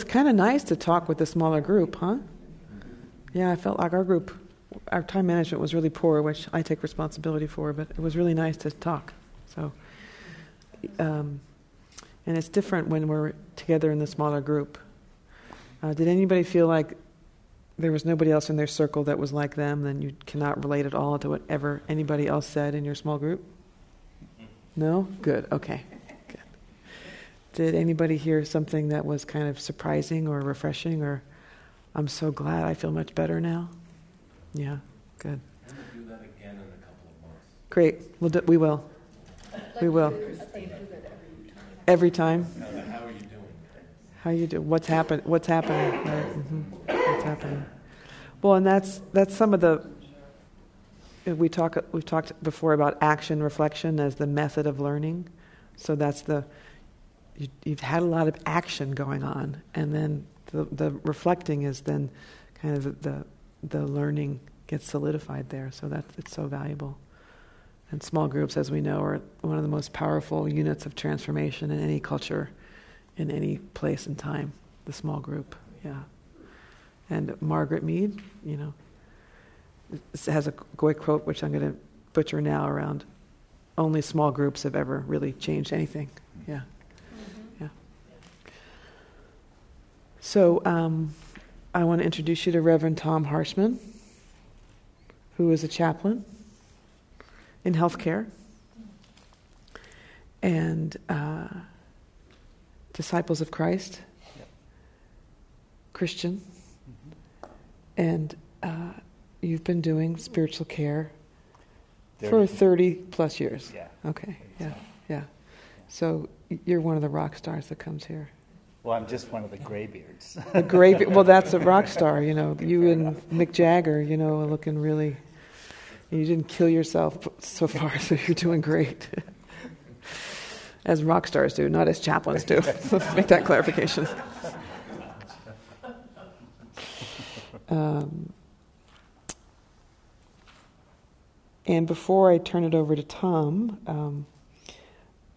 it's kind of nice to talk with a smaller group, huh? Yeah, I felt like our group, our time management was really poor, which I take responsibility for, but it was really nice to talk. So, um, and it's different when we're together in the smaller group. Uh, did anybody feel like there was nobody else in their circle that was like them? Then you cannot relate at all to whatever anybody else said in your small group? No? Good, okay. Good. Did anybody hear something that was kind of surprising or refreshing or I'm so glad I feel much better now? Yeah, good. And we'll do that again in a couple of months. Great, we'll do, we will. We will. Every time? How are you doing? How you do? What's happen? What's happening? Right. hmm What's happening? Well, and that's that's some of the. We talk. We've talked before about action reflection as the method of learning. So that's the. You, you've had a lot of action going on, and then the the reflecting is then, kind of the the learning gets solidified there. So that it's so valuable. And small groups, as we know, are one of the most powerful units of transformation in any culture, in any place and time. The small group, yeah. And Margaret Mead, you know, has a great quote, which I'm going to butcher now around only small groups have ever really changed anything. Yeah. Mm-hmm. Yeah. So um, I want to introduce you to Reverend Tom Harshman, who is a chaplain in healthcare and uh, disciples of Christ. Christian, and uh, you've been doing spiritual care 30. for 30 plus years. Yeah. Okay, yeah, yeah. So you're one of the rock stars that comes here. Well, I'm just one of the graybeards. the gray, well, that's a rock star, you know. You and Mick Jagger, you know, looking really you didn't kill yourself so far, so you're doing great. as rock stars do, not as chaplains do. Let's make that clarification. Um, and before I turn it over to Tom, um,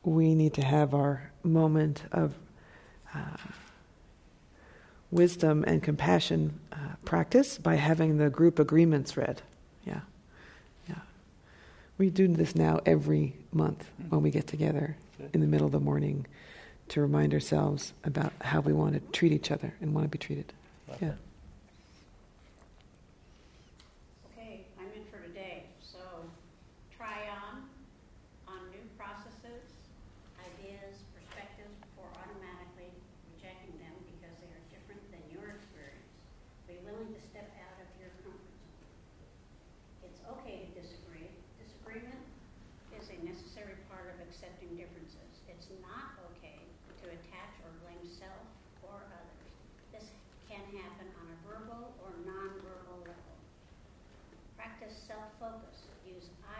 we need to have our moment of uh, wisdom and compassion uh, practice by having the group agreements read. Yeah. Yeah. We do this now every month when we get together in the middle of the morning to remind ourselves about how we want to treat each other and want to be treated. Yeah.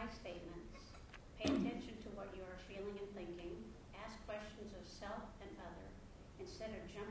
Move feeling and thinking, ask questions of self and other, instead of you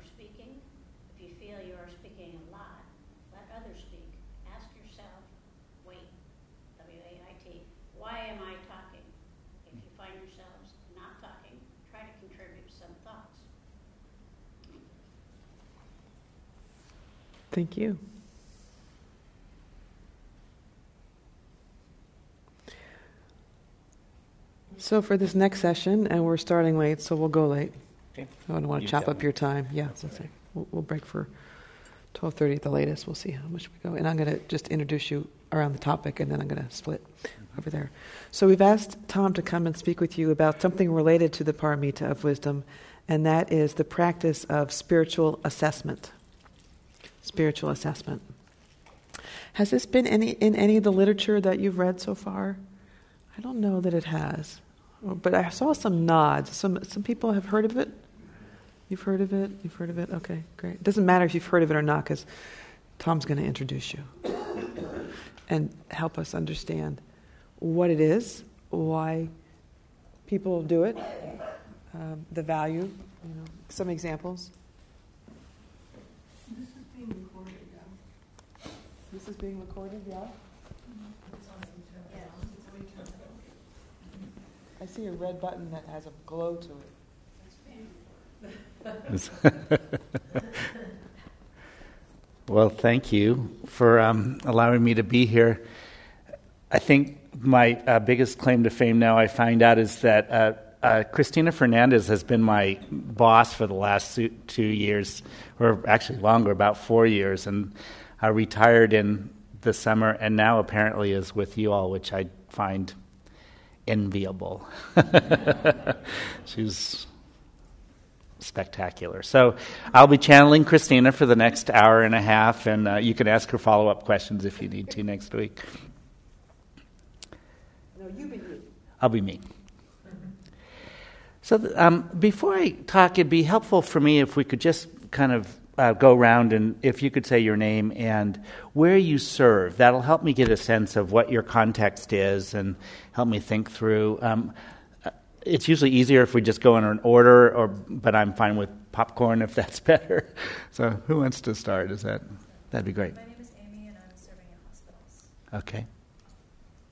are speaking. If you feel you are speaking a lot, let others speak. Ask yourself, wait, W-A-I-T, why am I talking? If you find yourselves not talking, try to contribute some thoughts. Thank you. So for this next session, and we're starting late, so we'll go late. Okay. I don't want to You chop up me. your time. Yeah, that's okay. We'll, we'll break for 12:30 at the latest. We'll see how much we go. And I'm going to just introduce you around the topic, and then I'm going to split mm-hmm. over there. So we've asked Tom to come and speak with you about something related to the paramita of wisdom, and that is the practice of spiritual assessment. Spiritual assessment. Has this been any in any of the literature that you've read so far? I don't know that it has, but I saw some nods. Some some people have heard of it. You've heard of it. You've heard of it. Okay, great. It doesn't matter if you've heard of it or not, because Tom's going to introduce you and help us understand what it is, why people do it, um, the value. You know, some examples. This is being recorded, yeah. This is being recorded, yeah. I see a red button that has a glow to it. well, thank you for um, allowing me to be here. I think my uh, biggest claim to fame now I find out is that uh, uh, Christina Fernandez has been my boss for the last two- years, or actually longer, about four years, and I retired in the summer, and now apparently is with you all, which I find enviable. She's spectacular. So I'll be channeling Christina for the next hour and a half, and uh, you can ask her follow up questions if you need to next week. No, you be you. I'll be me. So, um, before I talk, it'd be helpful for me if we could just kind of uh, go around and if you could say your name and where you serve. That'll help me get a sense of what your context is and help me think through. Um, uh, it's usually easier if we just go in an order, or but I'm fine with popcorn if that's better. So, who wants to start? Is that that'd be great? My name is Amy, and I'm serving in hospitals. Okay.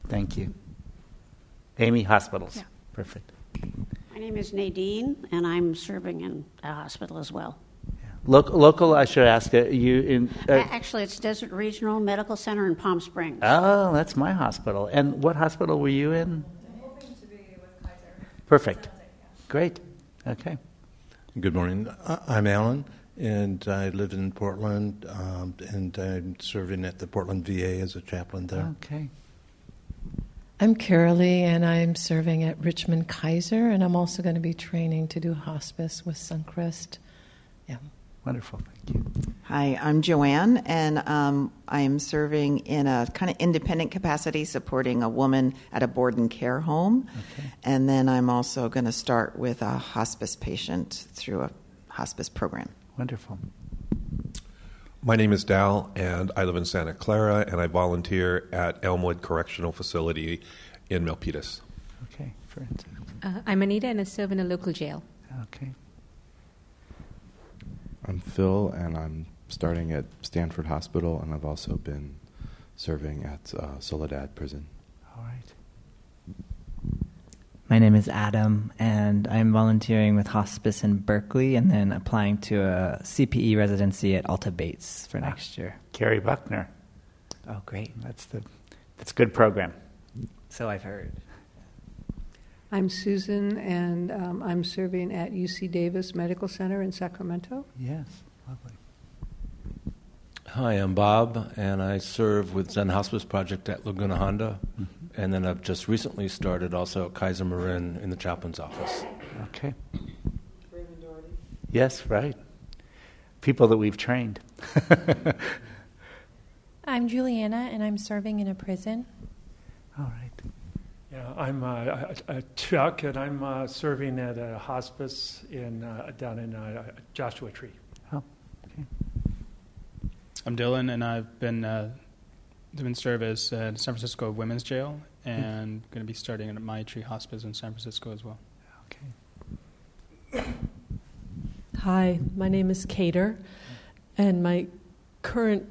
Thank you. Amy, hospitals. Yeah. Perfect. My name is Nadine, and I'm serving in a hospital as well. Local, local I should ask uh, you in. Uh, Actually, it's Desert Regional Medical Center in Palm Springs. oh, that's my hospital. And what hospital were you in? I'm hoping to be with Kaiser. Perfect. Sounds like, yeah. Great. Okay. Good morning. I- I'm Alan, and I live in Portland, um, and I'm serving at the Portland VA as a chaplain there. Okay. I'm Carolee, and I'm serving at Richmond Kaiser, and I'm also going to be training to do hospice with Suncrest. Yeah. Wonderful. Thank you. Hi, I'm Joanne, and um, I'm serving in a kind of independent capacity, supporting a woman at a board and care home. Okay. And then I'm also going to start with a hospice patient through a hospice program. Wonderful. My name is Dal, and I live in Santa Clara, and I volunteer at Elmwood Correctional Facility in Milpitas. Okay. Francis. Uh, I'm Anita, and I serve in a local jail. Okay. I'm Phil, and I'm starting at Stanford Hospital, and I've also been serving at uh, Soledad Prison. All right. My name is Adam, and I'm volunteering with hospice in Berkeley and then applying to a CPE residency at Alta Bates for Ah. next year. Carrie Buckner. Oh, great. That's the. That's a good program. So I've heard. I'm Susan, and um, I'm serving at UC Davis Medical Center in Sacramento. Yes. Lovely. Hi, I'm Bob, and I serve with Zen Hospice Project at Laguna Honda. And then I've just recently started also at Kaiser Marin in the chaplain's office. Okay. Yes. Right. People that we've trained. I'm Juliana, and I'm serving in a prison. All right. Yeah, I'm uh, uh, Chuck, and I'm uh, serving at a hospice in uh, down in uh, Joshua Tree. Oh, okay. I'm Dylan, and I've been uh, doing service at San Francisco Women's Jail, and going to be starting at Maitri Hospice in San Francisco as well. Okay. Hi, my name is Cater, and my current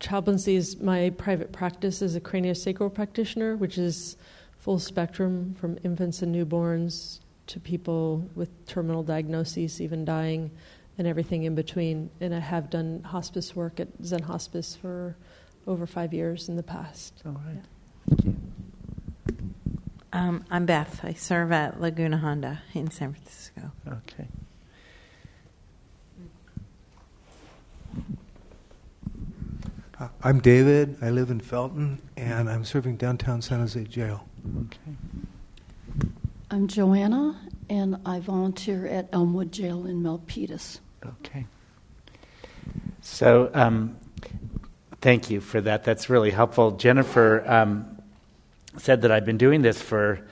chaplaincy is my private practice as a craniosacral practitioner, which is full spectrum from infants and newborns to people with terminal diagnoses, even dying, and everything in between. And I have done hospice work at Zen Hospice for over five years in the past. All right. Yeah. Um, I'm Beth. I serve at Laguna Honda in San Francisco. Okay. Uh, I'm David. I live in Felton, and I'm serving downtown San Jose Jail. Okay. I'm Joanna, and I volunteer at Elmwood Jail in Milpitas. Okay. So, um, thank you for that. That's really helpful. Jennifer um, said that I've been doing this for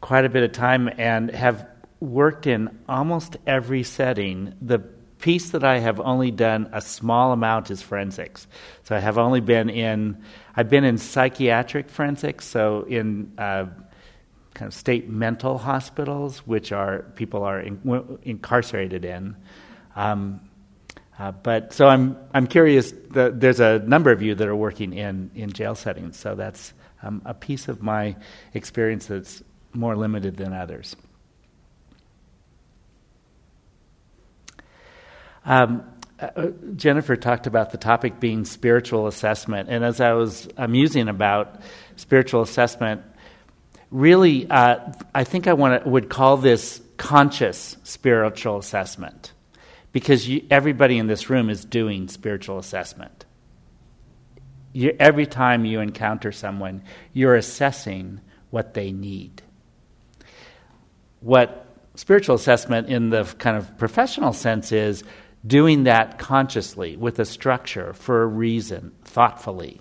quite a bit of time and have worked in almost every setting. The piece that I have only done a small amount is forensics. So I have only been in, I've been in psychiatric forensics, so in uh, kind of state mental hospitals, which are people are in, incarcerated in. Um, uh, but so I'm I'm curious. The, there's a number of you that are working in in jail settings, so that's um, a piece of my experience that's more limited than others. Um, uh, Jennifer talked about the topic being spiritual assessment, and as I was musing about spiritual assessment, really, uh, I think I wanna, would call this conscious spiritual assessment, because you, everybody in this room is doing spiritual assessment. You, every time you encounter someone, you're assessing what they need. What spiritual assessment in the kind of professional sense is doing that consciously with a structure for a reason, thoughtfully.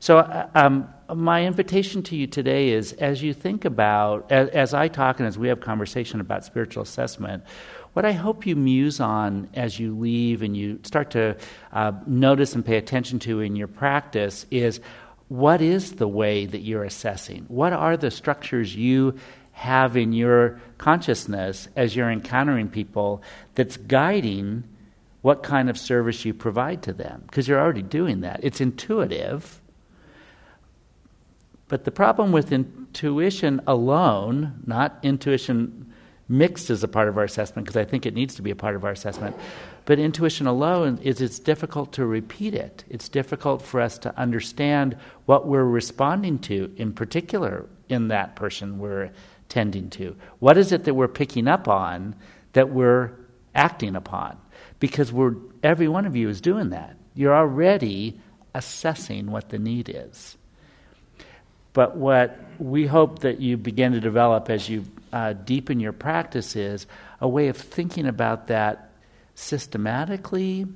So, uh, um, my invitation to you today is as you think about, as, as, I talk and as we have conversation about spiritual assessment, what I hope you muse on as you leave and you start to uh, notice and pay attention to in your practice is what is the way that you're assessing? What are the structures you have in your consciousness as you're encountering people that's guiding what kind of service you provide to them? Because you're already doing that. It's intuitive. But the problem with intuition alone, not intuition mixed as a part of our assessment, because I think it needs to be a part of our assessment, but intuition alone is it's difficult to repeat it. It's difficult for us to understand what we're responding to, in particular, in that person we're tending to. What is it that we're picking up on that we're acting upon? Because we're, every one of you is doing that. You're already assessing what the need is. But what we hope that you begin to develop as you uh, deepen your practice is a way of thinking about that systematically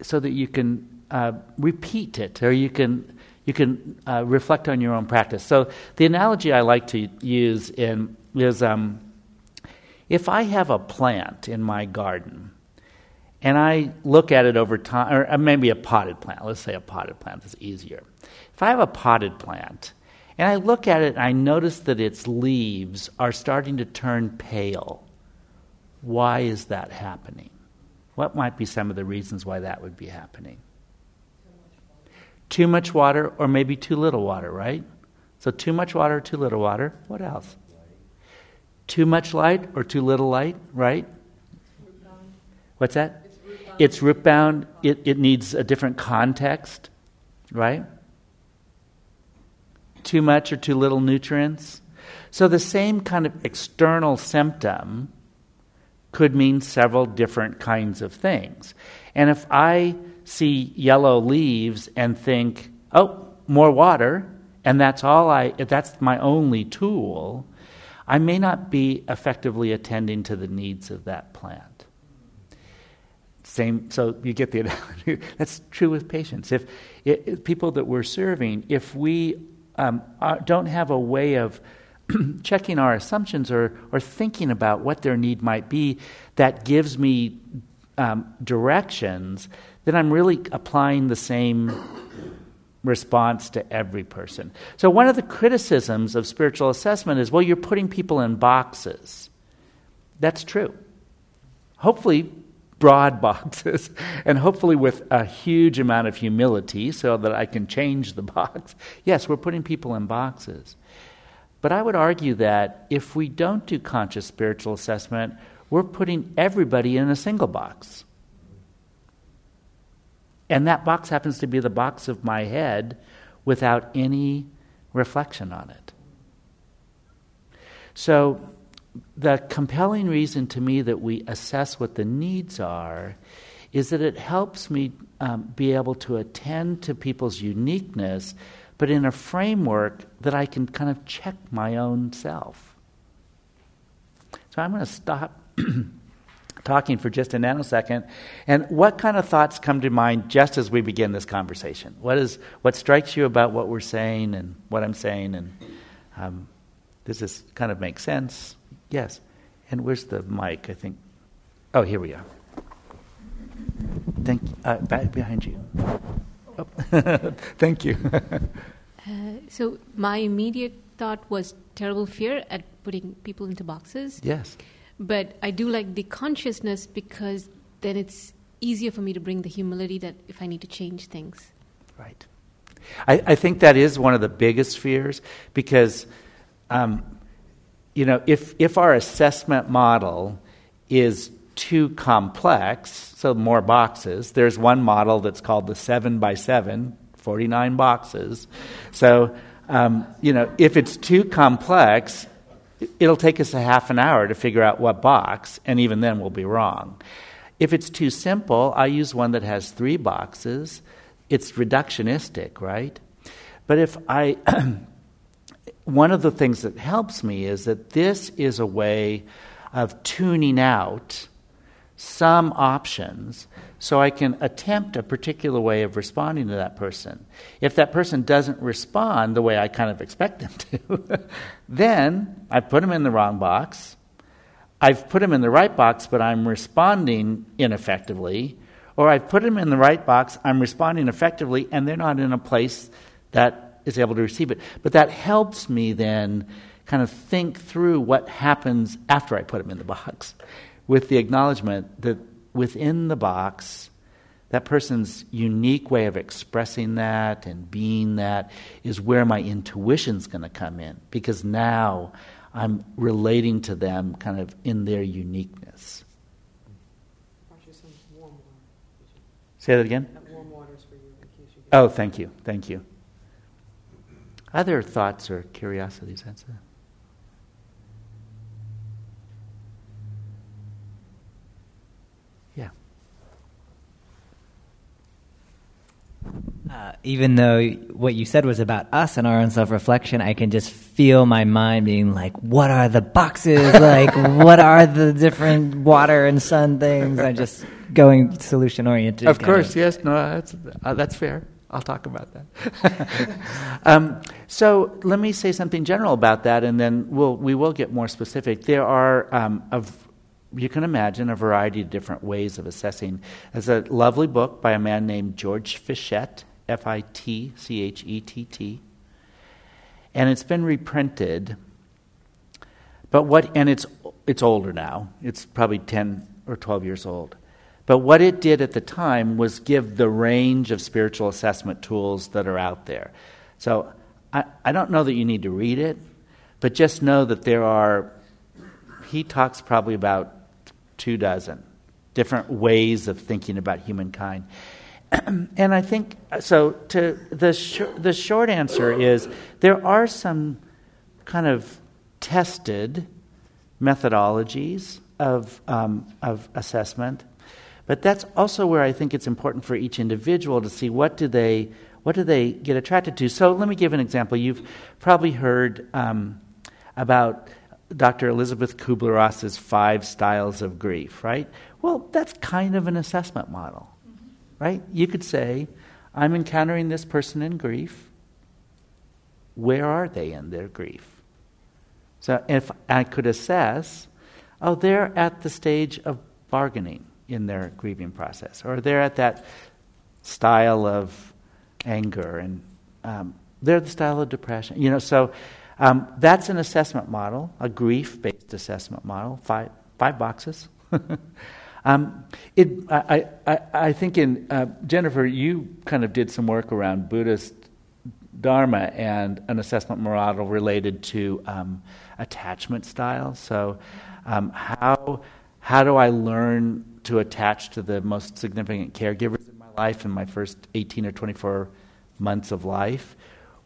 so that you can uh, repeat it or you can you can uh, reflect on your own practice. So the analogy I like to use in, is um, if I have a plant in my garden and I look at it over time, or uh, maybe a potted plant. Let's say a potted plant is easier. If I have a potted plant and I look at it and I notice that its leaves are starting to turn pale, why is that happening? What might be some of the reasons why that would be happening? Too much water, or maybe too little water, right? So, too much water, or too little water. What else? Too much light or too little light, right? What's that? It's root bound. It, it needs a different context, right? Too much or too little nutrients. So, the same kind of external symptom could mean several different kinds of things. And if I see yellow leaves and think, oh, more water, and that's all I, that's my only tool, I may not be effectively attending to the needs of that plant. Same, so you get the analogy. That's true with patients. If, if people that we're serving, if we um, are, don't have a way of checking our assumptions or, or thinking about what their need might be that gives me um, directions, then I'm really applying the same response to every person. So, one of the criticisms of spiritual assessment is well, you're putting people in boxes. That's true. hopefully broad boxes, and hopefully with a huge amount of humility so that I can change the box. Yes, we're putting people in boxes. But I would argue that if we don't do conscious spiritual assessment, we're putting everybody in a single box. And that box happens to be the box of my head without any reflection on it. So, the compelling reason to me that we assess what the needs are is that it helps me um, be able to attend to people's uniqueness, but in a framework that I can kind of check my own self. So I'm going to stop talking for just a nanosecond. And what kind of thoughts come to mind just as we begin this conversation? What, is, what strikes you about what we're saying and what I'm saying? And um, does this kind of make sense? Yes. And where's the mic? I think. Oh, here we are. Thank uh, back behind you. Oh. Thank you. uh, so my immediate thought was terrible fear at putting people into boxes. Yes. But I do like the consciousness because then it's easier for me to bring the humility that if I need to change things. Right. I, I think that is one of the biggest fears because um, you know, if, if our assessment model is too complex, so more boxes, there's one model that's called the 7 by 7, 49 boxes. So, um, you know, if it's too complex, it'll take us a half an hour to figure out what box, and even then we'll be wrong. If it's too simple, I use one that has three boxes. It's reductionistic, right? But if I one of the things that helps me is that this is a way of tuning out some options so I can attempt a particular way of responding to that person. If that person doesn't respond the way I kind of expect them to, then I put them in the wrong box. I've put them in the right box, but I'm responding ineffectively. Or I've put them in the right box, I'm responding effectively, and they're not in a place that is able to receive it. But that helps me then kind of think through what happens after I put them in the box with the acknowledgement that within the box, that person's unique way of expressing that and being that is where my intuition's going to come in because now I'm relating to them kind of in their uniqueness. Say that again? Oh, thank you. Thank you. Other thoughts or curiosities? That's it. Yeah. Uh, even though what you said was about us and our own self reflection, I can just feel my mind being like, what are the boxes? like, what are the different water and sun things? I'm just going solution oriented. Of course, of. yes. No, that's, uh, that's fair. I'll talk about that. um, so let me say something general about that, and then we'll, we will get more specific. There are, um, you can imagine, a variety of different ways of assessing. There's a lovely book by a man named George Fitchett, F I T C H E T T, and it's been reprinted. But what, and it's, it's older now, it's probably 10 or 12 years old. But what it did at the time was give the range of spiritual assessment tools that are out there. So I, I don't know that you need to read it, but just know that there are, he talks probably about two dozen different ways of thinking about humankind. and I think, so to the, sh- the short answer is there are some kind of tested methodologies of, um, of assessment but that's also where I think it's important for each individual to see what do they what do they get attracted to. So let me give an example. You've probably heard um, about Dr. Elisabeth Kubler Ross's five styles of grief, right? Well, that's kind of an assessment model, right? You could say, I'm encountering this person in grief. Where are they in their grief? So if I could assess, oh, they're at the stage of bargaining in their grieving process, or they're at that style of anger, and um, they're the style of depression. You know, so um, that's an assessment model, a grief-based assessment model. Five five boxes. Um, it, I, I, I think in uh, Jennifer, you kind of did some work around Buddhist Dharma and an assessment model related to um, attachment styles. So, um, how how do I learn to attach to the most significant caregivers in my life in my first 18 or 24 months of life?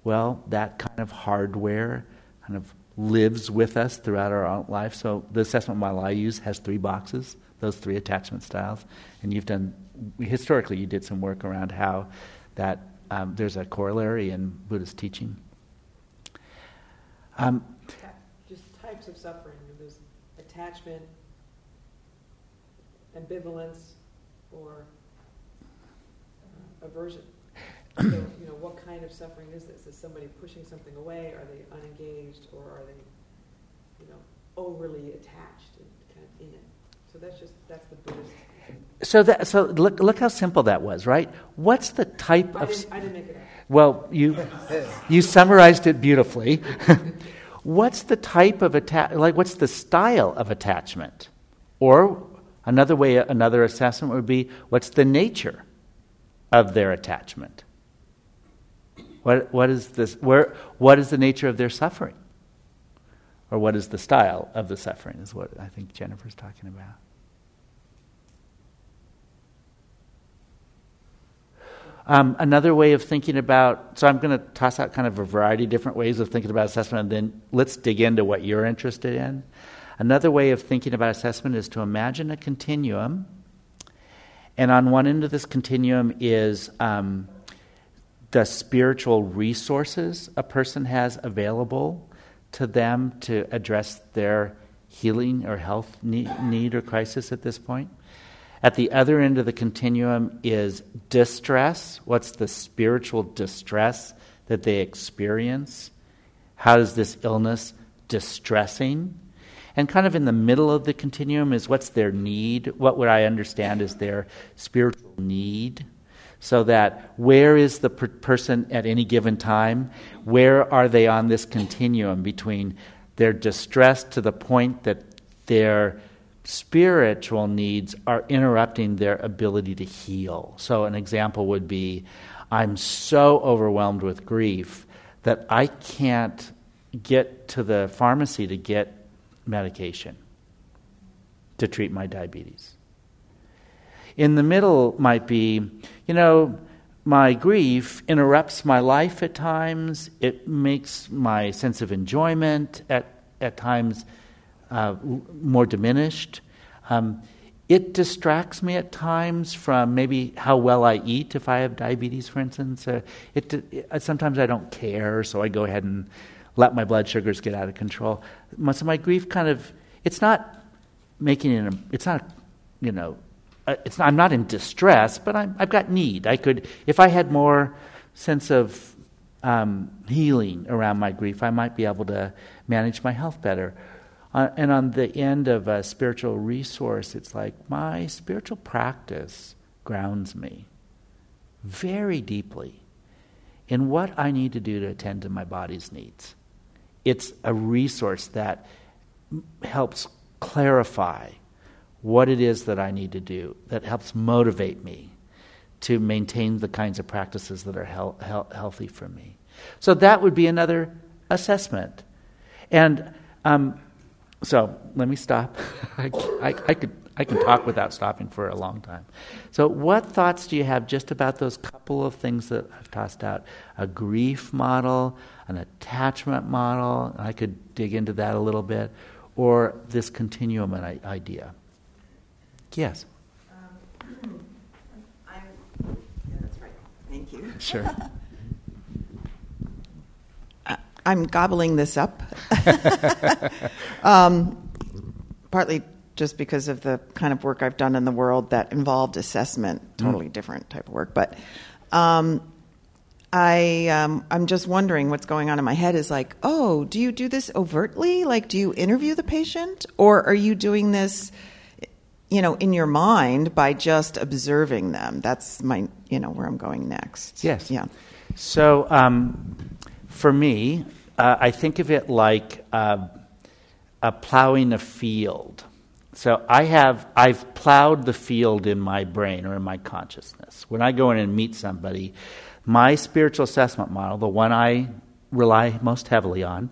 Well, that kind of hardware kind of lives with us throughout our life. So, the assessment model I use has three boxes those three attachment styles. And you've done, historically, you did some work around how that um, there's a corollary in Buddhist teaching. Um, Just types of suffering. There's attachment, ambivalence, or uh, aversion. so, you know, what kind of suffering is this? Is somebody pushing something away? Are they unengaged, or are they, you know, overly attached and kind of in it? So that's just that's the Buddhist. So that so look look how simple that was, right? What's the type I of didn't, I didn't make it up. Well, you you summarized it beautifully. what's the type of attach like what's the style of attachment? Or another way another assessment would be what's the nature of their attachment? What what is this where what is the nature of their suffering? Or what is the style of the suffering is what I think Jennifer's talking about. Um, another way of thinking about, so I'm going to toss out kind of a variety of different ways of thinking about assessment, and then let's dig into what you're interested in. Another way of thinking about assessment is to imagine a continuum, and on one end of this continuum is um, the spiritual resources a person has available to them to address their healing or health need, need or crisis at this point. At the other end of the continuum is distress. What's the spiritual distress that they experience? How is this illness distressing? And kind of in the middle of the continuum is what's their need? What would I understand is their spiritual need? So that where is the per- person at any given time? Where are they on this continuum between their distress to the point that they're spiritual needs are interrupting their ability to heal. So, an example would be I'm so overwhelmed with grief that I can't get to the pharmacy to get medication to treat my diabetes. In the middle might be, you know, my grief interrupts my life at times. It makes my sense of enjoyment at, at times uh, more diminished. Um, it distracts me at times from maybe how well I eat if I have diabetes, for instance. Uh, it, it, sometimes I don't care, so I go ahead and let my blood sugars get out of control. So my grief kind of, it's not making it, it's not, you know, uh, it's not, I'm not in distress, but I'm, I've got need. I could, if I had more sense of um, healing around my grief, I might be able to manage my health better. Uh, and on the end of a spiritual resource, it's like my spiritual practice grounds me very deeply in what I need to do to attend to my body's needs. It's a resource that helps clarify what it is that I need to do, that helps motivate me to maintain the kinds of practices that are he- he- healthy for me. So that would be another assessment. And um, so let me stop. I, I, I, could, I can talk without stopping for a long time. So, what thoughts do you have just about those couple of things that I've tossed out? A grief model, an attachment model, I could dig into that a little bit, or this continuum idea? Yes. Um, yeah, that's right. Thank you. Sure. I'm gobbling this up. um, partly just because of the kind of work I've done in the world that involved assessment, totally mm. different type of work. But um, I, um, I'm just wondering what's going on in my head is like, oh, do you do this overtly? Like, do you interview the patient? Or are you doing this, you know, in your mind by just observing them? That's my, you know, where I'm going next. Yes. Yeah. So, um, for me, uh, I think of it like uh, a plowing a field. So I have I've plowed the field in my brain or in my consciousness. When I go in and meet somebody, my spiritual assessment model, the one I rely most heavily on,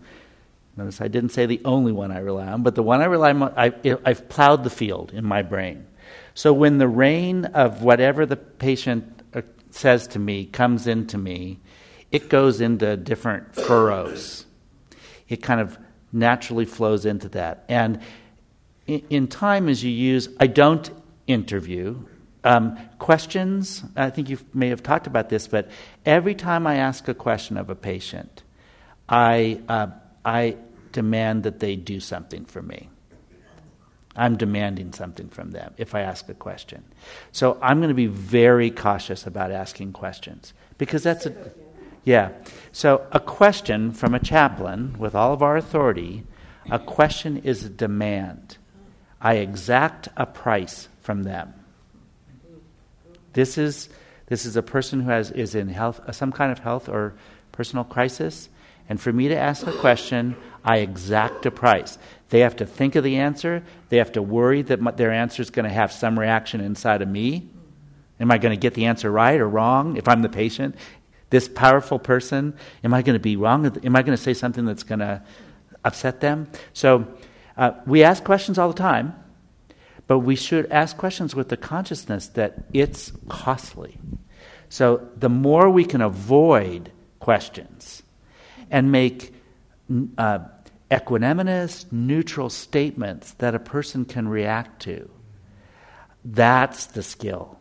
notice I didn't say the only one I rely on, but the one I rely on, I, I've plowed the field in my brain. So when the rain of whatever the patient uh, says to me comes into me, it goes into different furrows. It kind of naturally flows into that. And in, time, as you use, I don't interview. Um, questions, I think you may have talked about this, but every time I ask a question of a patient, I, uh, I demand that they do something for me. I'm demanding something from them if I ask a question. So I'm going to be very cautious about asking questions because that's a. Yeah. So a question from a chaplain with all of our authority, a question is a demand. I exact a price from them. This is this is a person who has is in health some kind of health or personal crisis, and for me to ask a question, I exact a price. They have to think of the answer. They have to worry that their answer is going to have some reaction inside of me. Am I going to get the answer right or wrong if I'm the patient? This powerful person, am I going to be wrong? Am I going to say something that's going to upset them? So uh, we ask questions all the time, but we should ask questions with the consciousness that it's costly. So the more we can avoid questions and make uh, equanimous, neutral statements that a person can react to, that's the skill.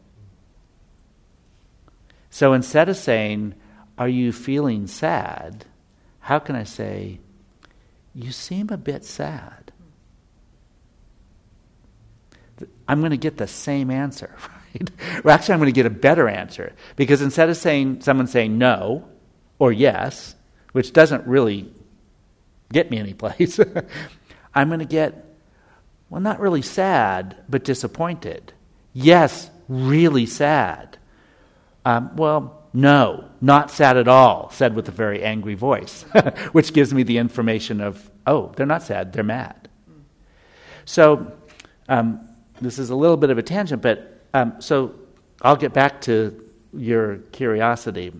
So instead of saying, Are you feeling sad? How can I say, You seem a bit sad? I'm going to get the same answer, right? Or actually, I'm going to get a better answer. Because instead of saying, someone saying no or yes, which doesn't really get me anyplace, I'm going to get, well, not really sad, but disappointed. Yes, really sad. Um, well, no, not sad at all, said with a very angry voice, which gives me the information of, oh, they're not sad, they're mad. So, um, this is a little bit of a tangent, but um, so I'll get back to your curiosity.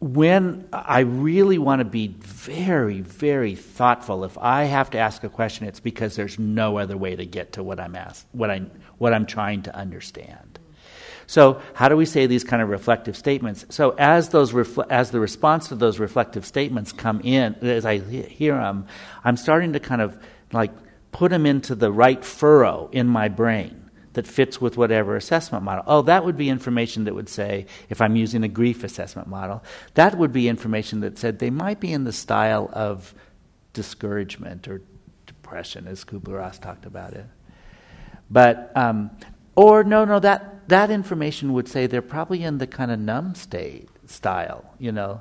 When I really want to be very, very thoughtful, if I have to ask a question, it's because there's no other way to get to what I'm asked, what I what I'm trying to understand. So, how do we say these kind of reflective statements? So, as those as the response to those reflective statements come in, as I hear them, I'm starting to kind of like put them into the right furrow in my brain that fits with whatever assessment model. Oh, that would be information that would say, if I'm using a grief assessment model, that would be information that said they might be in the style of discouragement or depression, as Kubler Ross talked about it. But, um, or no, no, that, that information would say they're probably in the kind of numb state style, you know.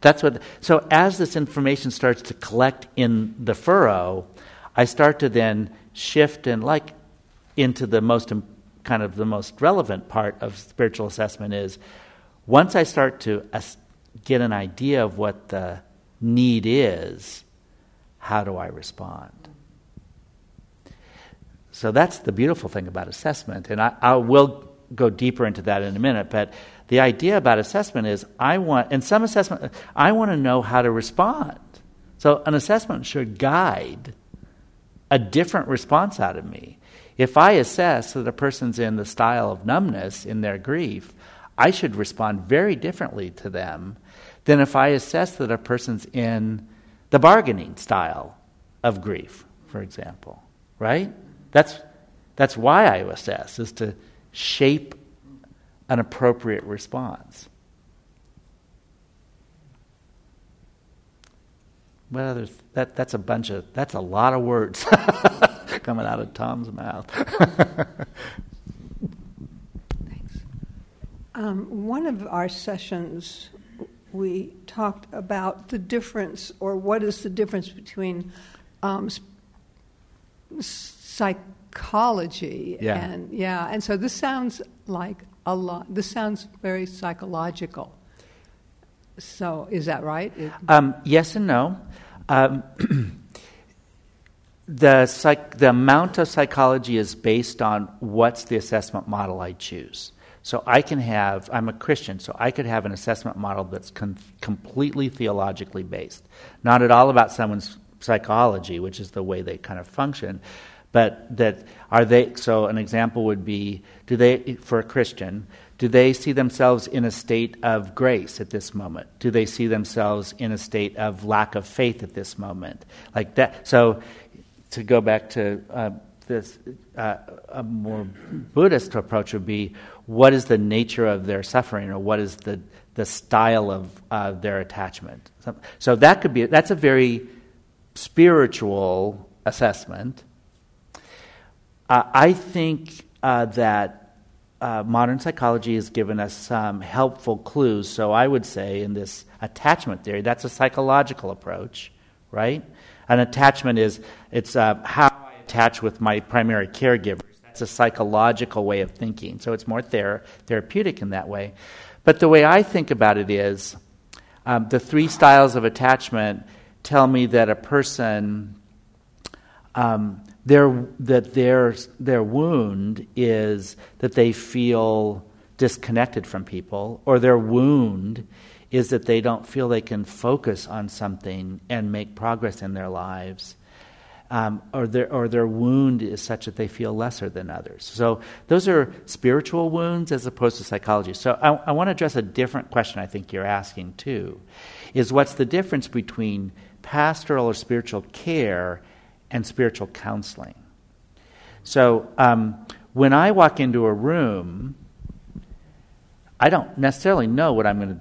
That's what, so as this information starts to collect in the furrow, I start to then shift and like into the most kind of the most relevant part of spiritual assessment is once I start to get an idea of what the need is, how do I respond? So that's the beautiful thing about assessment, and I, I will go deeper into that in a minute. But the idea about assessment is I want, and some assessment, I want to know how to respond. So an assessment should guide a different response out of me. If I assess that a person's in the style of numbness in their grief, I should respond very differently to them than if I assess that a person's in the bargaining style of grief, for example. Right? That's, that's why I assess, is to shape an appropriate response. Well, that, that's a bunch of, that's a lot of words coming out of Tom's mouth. Thanks. Um, one of our sessions, we talked about the difference, or what is the difference between um, psychology yeah. and yeah, and so this sounds like a lot. This sounds very psychological. So, is that right? Um, yes and no. Um, the, psych, the amount of psychology is based on what's the assessment model I choose. So I can have, I'm a Christian, so I could have an assessment model that's con- completely theologically based. Not at all about someone's psychology, which is the way they kind of function, but that are they, so an example would be do they, for a Christian, do they see themselves in a state of grace at this moment? Do they see themselves in a state of lack of faith at this moment? Like that. So to go back to uh, this, uh, a more Buddhist approach would be what is the nature of their suffering or what is the, the style of uh, their attachment. So, so that could be, that's a very spiritual assessment. Uh, I think uh, that uh, modern psychology has given us some helpful clues. So I would say in this attachment theory, that's a psychological approach, right? An attachment is it's uh, how I attach with my primary caregivers. That's a psychological way of thinking. So it's more ther- therapeutic in that way. But the way I think about it is um, the three styles of attachment tell me that a person, um, their, that their, their wound is that they feel disconnected from people, or their wound is that they don't feel they can focus on something and make progress in their lives. Um, or, their, or their wound is such that they feel lesser than others. So, those are spiritual wounds as opposed to psychology. So, I, I want to address a different question I think you're asking too is what's the difference between pastoral or spiritual care and spiritual counseling? So, um, when I walk into a room, I don't necessarily know what I'm going to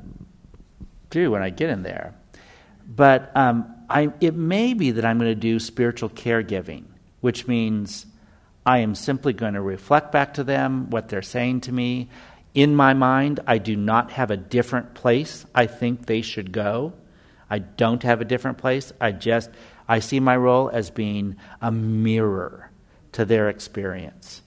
do when I get in there. But um, I, it may be that I'm going to do spiritual caregiving, which means I am simply going to reflect back to them what they're saying to me. In my mind, I do not have a different place I think they should go. I don't have a different place. I just I see my role as being a mirror to their experience.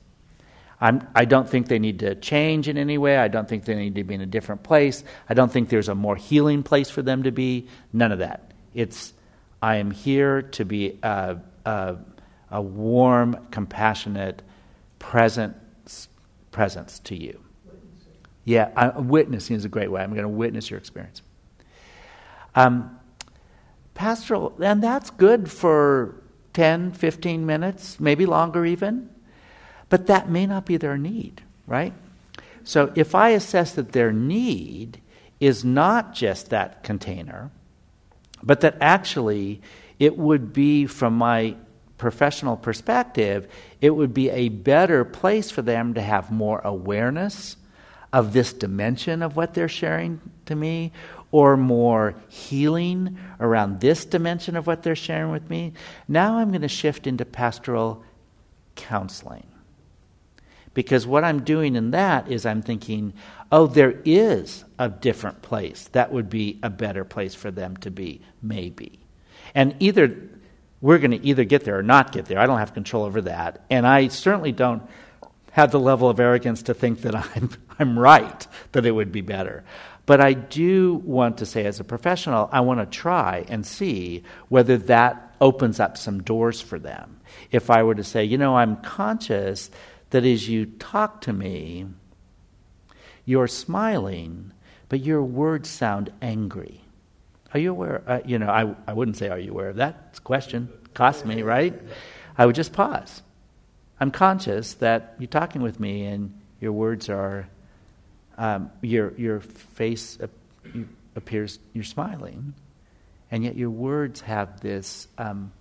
I'm, I do not think they need to change in any way. I don't think they need to be in a different place. I don't think there's a more healing place for them to be. None of that. It's, I am here to be a, a, a warm, compassionate, present presence to you. Yeah, I, witnessing is a great way. I'm going to witness your experience. Um, pastoral, and that's good for 10, 15 minutes, maybe longer even. But that may not be their need, right? So if I assess that their need is not just that container, but that actually it would be, from my professional perspective, it would be a better place for them to have more awareness of this dimension of what they're sharing to me, or more healing around this dimension of what they're sharing with me. Now I'm going to shift into pastoral counseling. Because what I'm doing in that is I'm thinking, oh, there is a different place. That would be a better place for them to be, maybe. And either we're going to either get there or not get there. I don't have control over that. And I certainly don't have the level of arrogance to think that I'm, I'm right, that it would be better. But I do want to say, as a professional, I want to try and see whether that opens up some doors for them. If I were to say, you know, I'm conscious that as you talk to me, you're smiling, but your words sound angry. Are you aware? Uh, you know, I, I wouldn't say, Are you aware of that? It's a question. Cost me, right? I would just pause. I'm conscious that you're talking with me and your words are, um, your, your face appears, you're smiling, and yet your words have this um,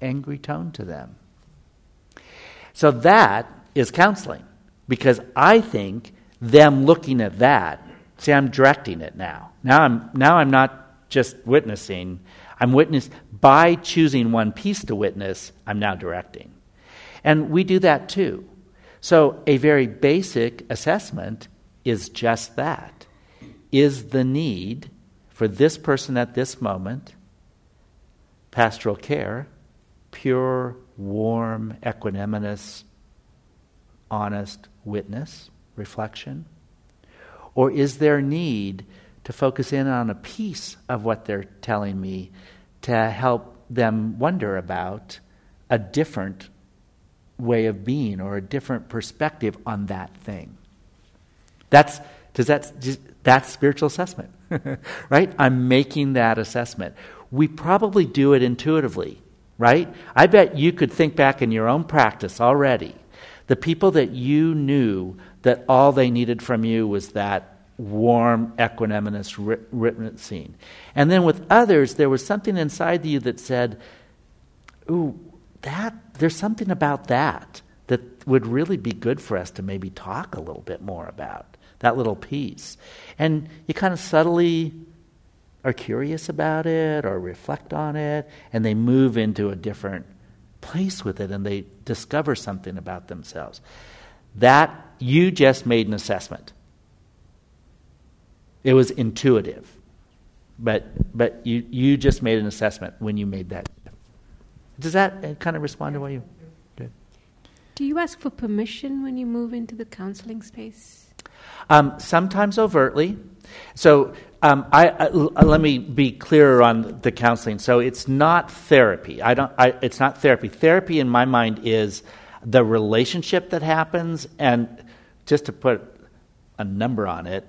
angry tone to them. So that is counseling because I think them looking at that, see, I'm directing it now. Now I'm, now I'm not just witnessing, I'm witness by choosing one piece to witness, I'm now directing. And we do that too. So a very basic assessment is just that. Is the need for this person at this moment pastoral care pure, warm, equanimous, honest witness, reflection? Or is there need to focus in on a piece of what they're telling me to help them wonder about a different way of being or a different perspective on that thing. That's does that that's spiritual assessment, right? I'm making that assessment. We probably do it intuitively, right? I bet you could think back in your own practice already. The people that you knew that all they needed from you was that warm, equanimous written scene. And then with others, there was something inside you that said, Ooh, that, there's something about that that would really be good for us to maybe talk a little bit more about, that little piece. And you kind of subtly are curious about it or reflect on it, and they move into a different place with it and they discover something about themselves. That you just made an assessment. It was intuitive. But but you, you just made an assessment when you made that. Does that uh, kind of respond to what you did? Do you ask for permission when you move into the counseling space? Um, sometimes overtly. So um, I, I, let me be clearer on the counseling. So it's not therapy. I don't. I, it's not therapy. Therapy, in my mind, is the relationship that happens. And just to put a number on it,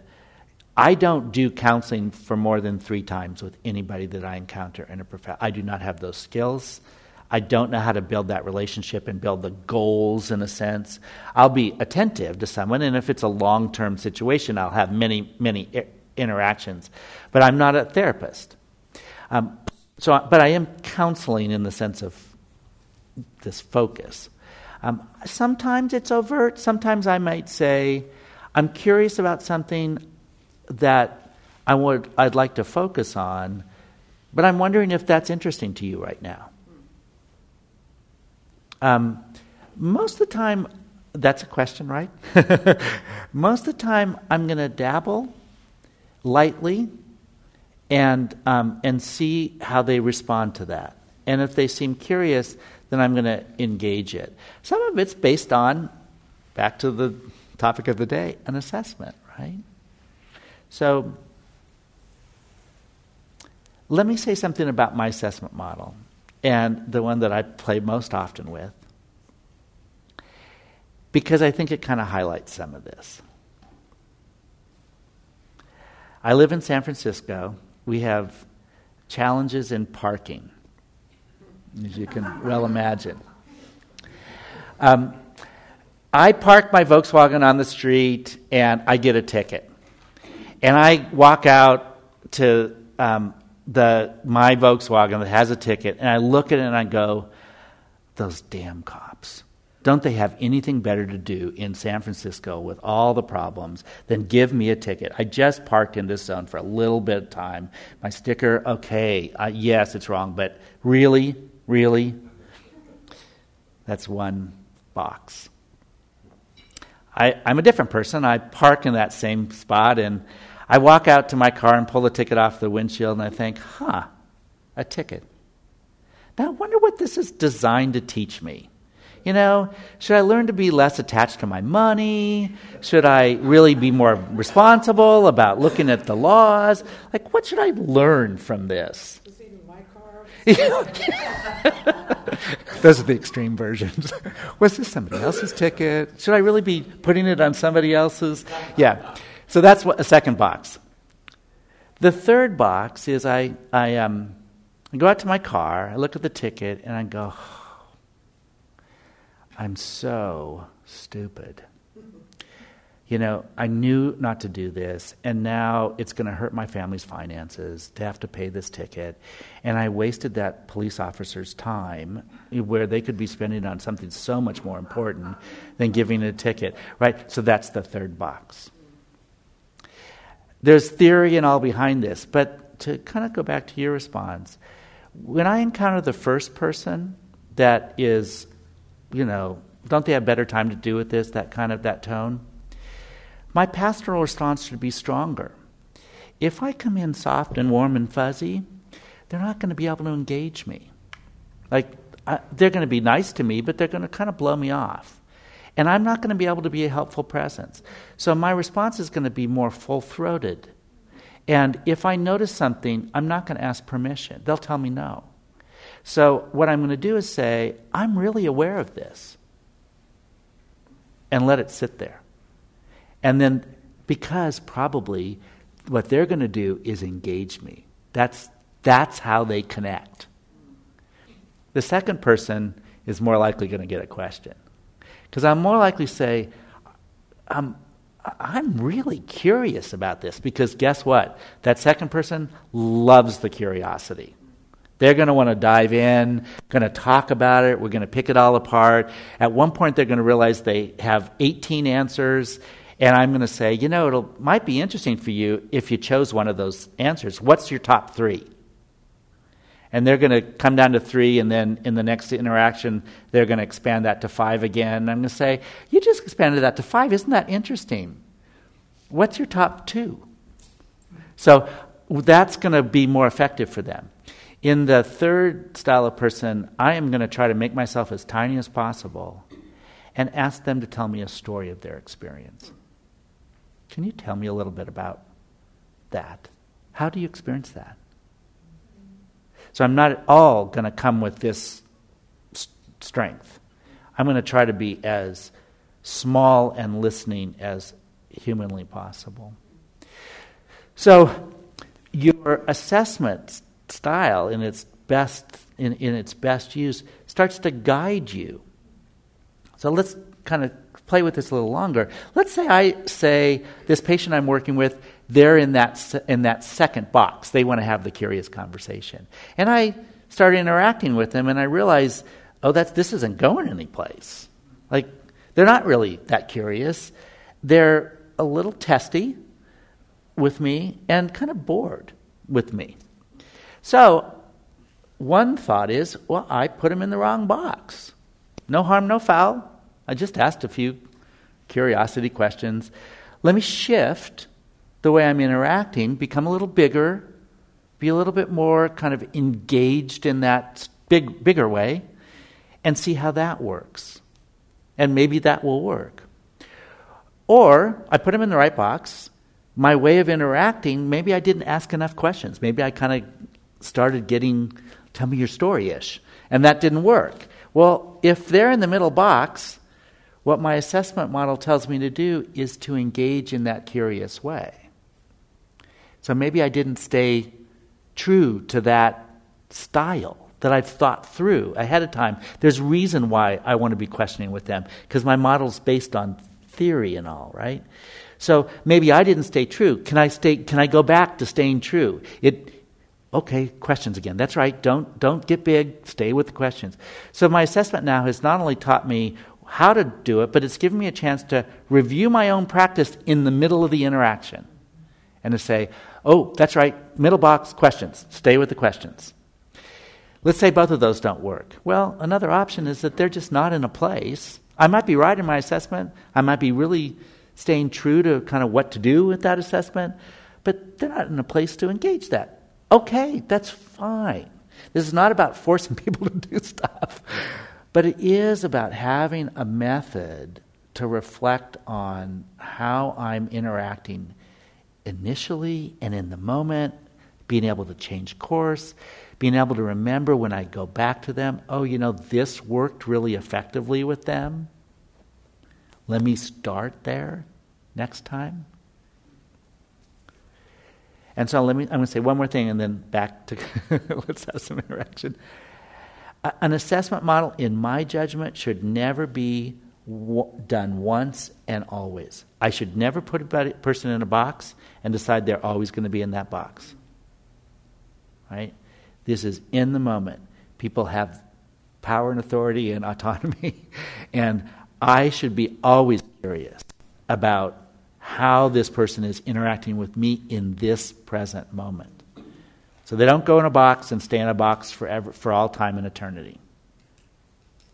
I don't do counseling for more than three times with anybody that I encounter in a profession. I do not have those skills. I don't know how to build that relationship and build the goals in a sense. I'll be attentive to someone, and if it's a long term situation, I'll have many, many I- interactions. But I'm not a therapist. Um, so, but I am counseling in the sense of this focus. Um, sometimes it's overt. Sometimes I might say, I'm curious about something that I would, I'd like to focus on, but I'm wondering if that's interesting to you right now. Um, most of the time, that's a question, right? most of the time, I'm going to dabble lightly and, um, and see how they respond to that. And if they seem curious, then I'm going to engage it. Some of it's based on, back to the topic of the day, an assessment, right? So, let me say something about my assessment model and the one that I play most often with, because I think it kind of highlights some of this. I live in San Francisco. We have challenges in parking, as you can well imagine. Um, I park my Volkswagen on the street and I get a ticket. And I walk out to um, the my Volkswagen that has a ticket, and I look at it and I go, "Those damn cops! Don't they have anything better to do in San Francisco with all the problems than give me a ticket? I just parked in this zone for a little bit of time. My sticker, okay, uh, yes, it's wrong, but really, really, that's one box." I, I'm a different person. I park in that same spot and I walk out to my car and pull the ticket off the windshield and I think, huh, a ticket. Now, I wonder what this is designed to teach me. You know, should I learn to be less attached to my money? Should I really be more responsible about looking at the laws? Like, what should I learn from this? My car? Those are the extreme versions. Was this somebody else's ticket? Should I really be putting it on somebody else's? Yeah. So that's what, a second box. The third box is I, I, um, I go out to my car, I look at the ticket, and I go, oh, I'm so stupid. You know, I knew not to do this, and now it's going to hurt my family's finances to have to pay this ticket. And I wasted that police officer's time where they could be spending on something so much more important than giving a ticket, right? So that's the third box. There's theory and all behind this, but to kind of go back to your response, when I encounter the first person that is, you know, don't they have better time to do with this, that kind of that tone? My pastoral response should be stronger. If I come in soft and warm and fuzzy, they're not going to be able to engage me. Like, I, they're going to be nice to me, but they're going to kind of blow me off. And I'm not going to be able to be a helpful presence. So my response is going to be more full throated. And if I notice something, I'm not going to ask permission. They'll tell me no. So, what I'm going to do is say, I'm really aware of this. And let it sit there. And then, because probably what they're going to do is engage me. That's, that's how they connect. The second person is more likely going to get a question. Because I'm more likely to say, I'm, I'm really curious about this. Because guess what? That second person loves the curiosity. They're going to want to dive in, going to talk about it. We're going to pick it all apart. At one point, they're going to realize they have 18 answers. And I'm going to say, you know, it might be interesting for you if you chose one of those answers. What's your top three? And they're going to come down to three, and then in the next interaction, they're going to expand that to five again. I'm going to say, You just expanded that to five. Isn't that interesting? What's your top two? So that's going to be more effective for them. In the third style of person, I am going to try to make myself as tiny as possible and ask them to tell me a story of their experience. Can you tell me a little bit about that? How do you experience that? So I'm not at all going to come with this strength. I'm going to try to be as small and listening as humanly possible. So your assessment style in its best in, in its best use starts to guide you. So let's kind of play with this a little longer. Let's say I say this patient I'm working with, they're in that, in that second box. They want to have the curious conversation. And I start interacting with them and I realize, oh, that's, this isn't going anyplace. Like, they're not really that curious. They're a little testy with me and kind of bored with me. So, one thought is, well, I put them in the wrong box. No harm, no foul. I just asked a few curiosity questions. Let me shift the way I'm interacting, become a little bigger, be a little bit more kind of engaged in that big, bigger way, and see how that works. And maybe that will work. Or I put them in the right box. My way of interacting, maybe I didn't ask enough questions. Maybe I kind of started getting, tell me your story ish. And that didn't work. Well, if they're in the middle box, what my assessment model tells me to do is to engage in that curious way. So maybe I didn't stay true to that style that I've thought through ahead of time. There's reason why I want to be questioning with them because my model's based on theory and all, right? So maybe I didn't stay true. Can I stay can I go back to staying true? It okay, questions again. That's right. Don't don't get big. Stay with the questions. So my assessment now has not only taught me how to do it, but it's given me a chance to review my own practice in the middle of the interaction and to say, oh, that's right, middle box questions, stay with the questions. Let's say both of those don't work. Well, another option is that they're just not in a place. I might be right in my assessment, I might be really staying true to kind of what to do with that assessment, but they're not in a place to engage that. Okay, that's fine. This is not about forcing people to do stuff. But it is about having a method to reflect on how I'm interacting initially and in the moment, being able to change course, being able to remember when I go back to them, oh, you know, this worked really effectively with them. Let me start there next time. And so let me, I'm going to say one more thing and then back to let's have some interaction an assessment model, in my judgment, should never be done once and always. I should never put a person in a box and decide they're always going to be in that box. Right? This is in the moment. People have power and authority and autonomy, and I should be always curious about how this person is interacting with me in this present moment. So they don't go in a box and stay in a box forever, for all time and eternity.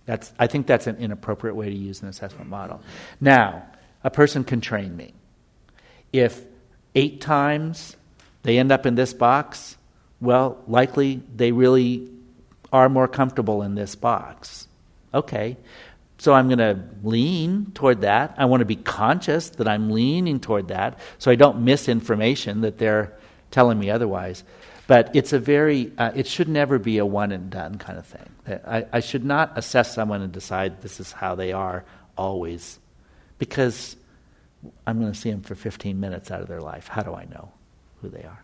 That's, I think that's an inappropriate way to use an assessment model. Now, a person can train me. If eight times they end up in this box, well, likely they really are more comfortable in this box. Okay, so I'm going to lean toward that. I want to be conscious that I'm leaning toward that so I don't miss information that they're telling me otherwise. But it's a very, uh, it should never be a one and done kind of thing. I, I should not assess someone and decide this is how they are always, because I'm going to see them for 15 minutes out of their life. How do I know who they are?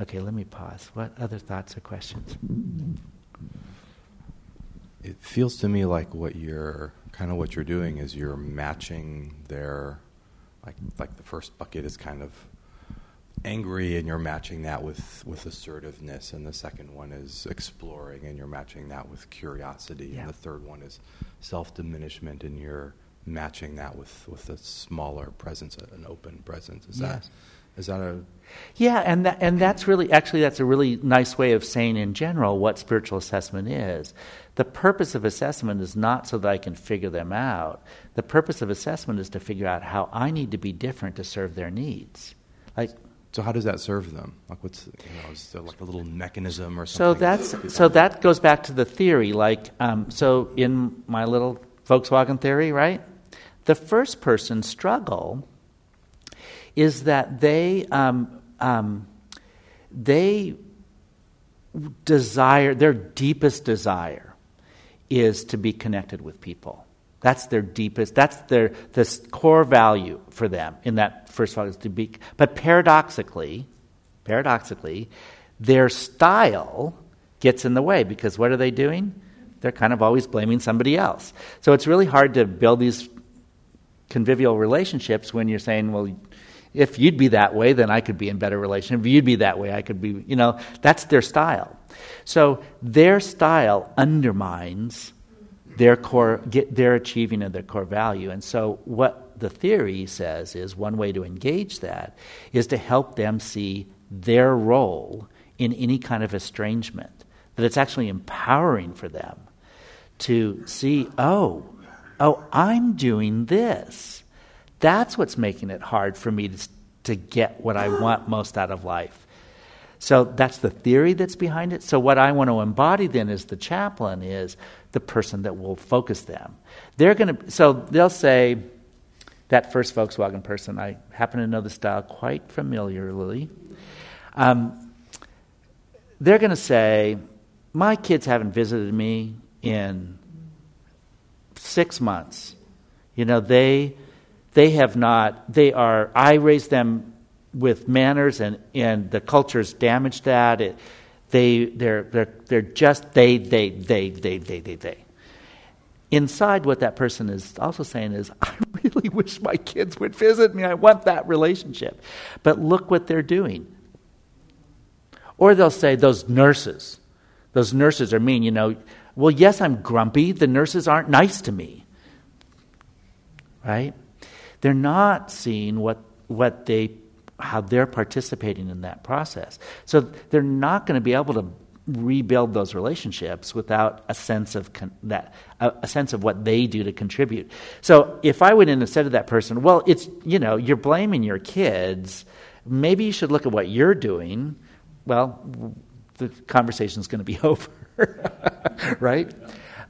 Okay, let me pause. What other thoughts or questions? It feels to me like what you're kind of what you're doing is you're matching their like like the first bucket is kind of angry and you're matching that with with assertiveness and the second one is exploring and you're matching that with curiosity Yeah. and the third one is self-diminishment and you're matching that with with a smaller presence an open presence is Yes. that is that a Yeah, and that, and that's really actually that's a really nice way of saying in general what spiritual assessment is. The purpose of assessment is not so that I can figure them out. The purpose of assessment is to figure out how I need to be different to serve their needs. Like so how does that serve them like what's you know is there like a little mechanism or something? so that's so that goes back to the theory. Like um, so in my little Volkswagen theory, right? The first person struggle is that they um, um, they desire their deepest desire is to be connected with people. That's their deepest. That's their this core value for them in that first one is to be. But paradoxically, paradoxically, their style gets in the way because what are they doing? They're kind of always blaming somebody else. So it's really hard to build these convivial relationships when you're saying, well, if you'd be that way, then I could be in better relation. If you'd be that way, I could be, you know, that's their style. So their style undermines their core, get their achieving of their core value. And so what the theory says is one way to engage that is to help them see their role in any kind of estrangement, that it's actually empowering for them to see, oh, oh, I'm doing this. That's what's making it hard for me to, to get what I want most out of life. So that's the theory that's behind it. So what I want to embody then as the chaplain is the person that will focus them. They're going to so they'll say that first Volkswagen person. I happen to know the style quite familiarly. Um, they're going to say, "My kids haven't visited me in six months. You know, they they have not. They are. I raised them with manners, and and the culture's damaged that. It, they they're they're they're just they they they they they they they. Inside, what that person is also saying is, I really wish my kids would visit me. I want that relationship, but look what they're doing. Or they'll say those nurses, those nurses are mean. You know, well, yes, I'm grumpy. The nurses aren't nice to me. Right? They're not seeing what, what they, how they're participating in that process. So they're not going to be able to rebuild those relationships without a sense of con- that a, a sense of what they do to contribute. So if I went in and said to that person, "Well, it's you know you're blaming your kids. Maybe you should look at what you're doing." Well, the conversation is going to be over, right?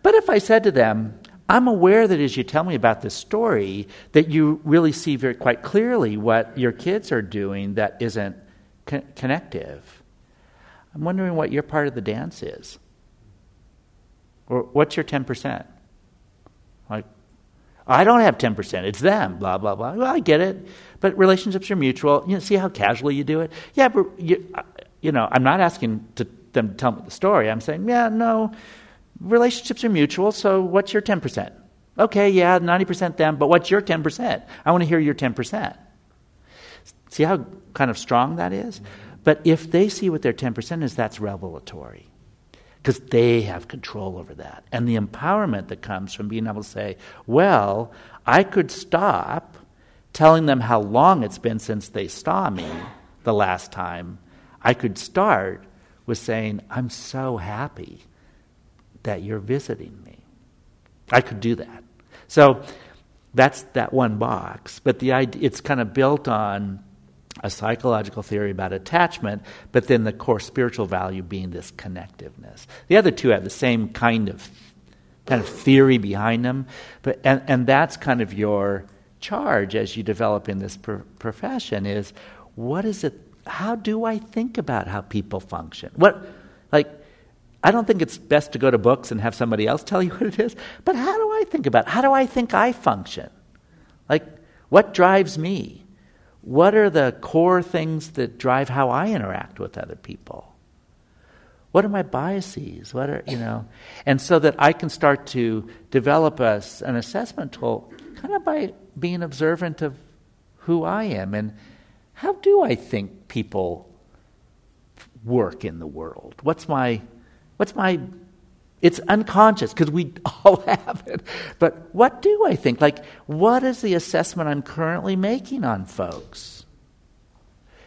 But if I said to them, I'm aware that as you tell me about this story, that you really see very quite clearly what your kids are doing that isn't con- connective. I'm wondering what your part of the dance is. Or what's your 10%? Like, I don't have 10%, it's them, blah, blah, blah. Well, I get it. But relationships are mutual. You know, see how casually you do it? Yeah, but you, uh, you know, I'm not asking to, them to tell me the story. I'm saying, yeah, no, relationships are mutual, so what's your 10%? Okay, yeah, 90% them, but what's your 10%? I want to hear your 10%. See how kind of strong that is? But if they see what their 10% is, that's revelatory. Because they have control over that. And the empowerment that comes from being able to say, well, I could stop telling them how long it's been since they saw me the last time. I could start with saying, I'm so happy that you're visiting me. I could do that. So that's that one box. But the idea, it's kind of built on a psychological theory about attachment, but then the core spiritual value being this connectiveness. The other two have the same kind of kind of theory behind them, but and, and that's kind of your charge as you develop in this pr- profession is what is it how do I think about how people function? What, like, I don't think it's best to go to books and have somebody else tell you what it is, but how do I think about it? How do I think I function? Like, what drives me? What are the core things that drive how I interact with other people? What are my biases? What are, you know? And so that I can start to develop a, an assessment tool kind of by being observant of who I am and how do I think people work in the world? What's my, what's my, it's unconscious because we all have it. But what do I think? Like, what is the assessment I'm currently making on folks?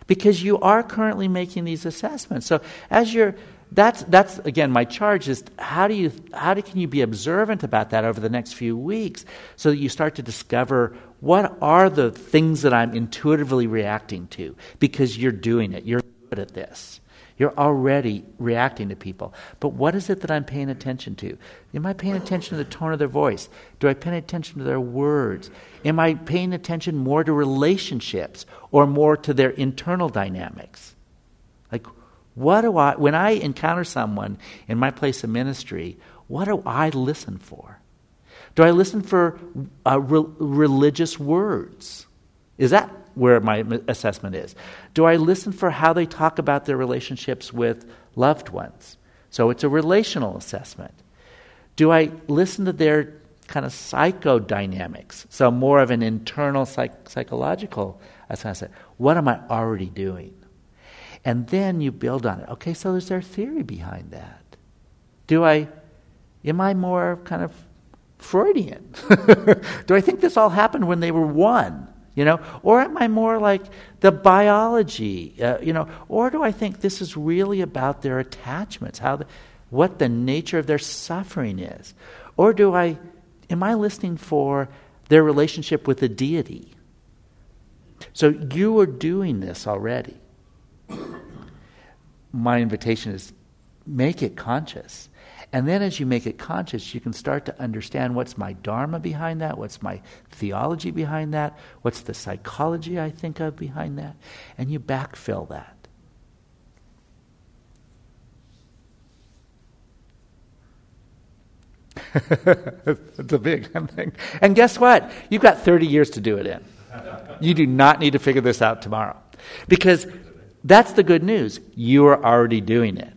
Because you are currently making these assessments. So as you're that's that's again my charge is how do you how do, can you be observant about that over the next few weeks so that you start to discover what are the things that I'm intuitively reacting to because you're doing it you're good at this you're already reacting to people. But what is it that I'm paying attention to? Am I paying attention to the tone of their voice? Do I pay attention to their words? Am I paying attention more to relationships or more to their internal dynamics? Like what do I, when I encounter someone in my place of ministry, what do I listen for? Do I listen for uh, re- religious words? Is that where my assessment is? Do I listen for how they talk about their relationships with loved ones? So it's a relational assessment. Do I listen to their kind of psychodynamics? So more of an internal psych- psychological assessment. What am I already doing? And then you build on it. Okay, so is there theory behind that? Do I, am I more kind of Freudian? Do I think this all happened when they were one? You know, or am I more like the biology? Uh, you know, or do I think this is really about their attachments, how, the, what the nature of their suffering is, or do I, am I listening for their relationship with the deity? So you are doing this already my invitation is make it conscious. And then as you make it conscious, you can start to understand what's my dharma behind that, what's my theology behind that, what's the psychology I think of behind that, and you backfill that. it's a big thing. And guess what? You've got 30 years to do it in. You do not need to figure this out tomorrow. Because that's the good news. You are already doing it.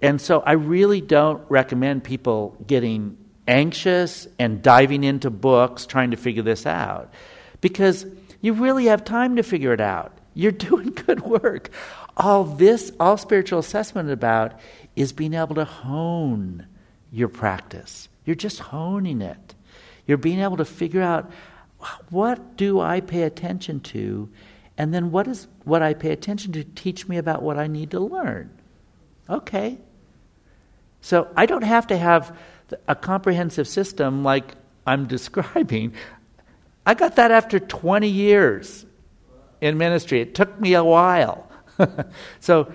And so I really don't recommend people getting anxious and diving into books trying to figure this out because you really have time to figure it out. You're doing good work. All this, all spiritual assessment about is being able to hone your practice. You're just honing it. You're being able to figure out what do I pay attention to and then what is what I pay attention to teach me about what I need to learn? Okay. So I don't have to have a comprehensive system like I'm describing. I got that after 20 years in ministry. It took me a while. so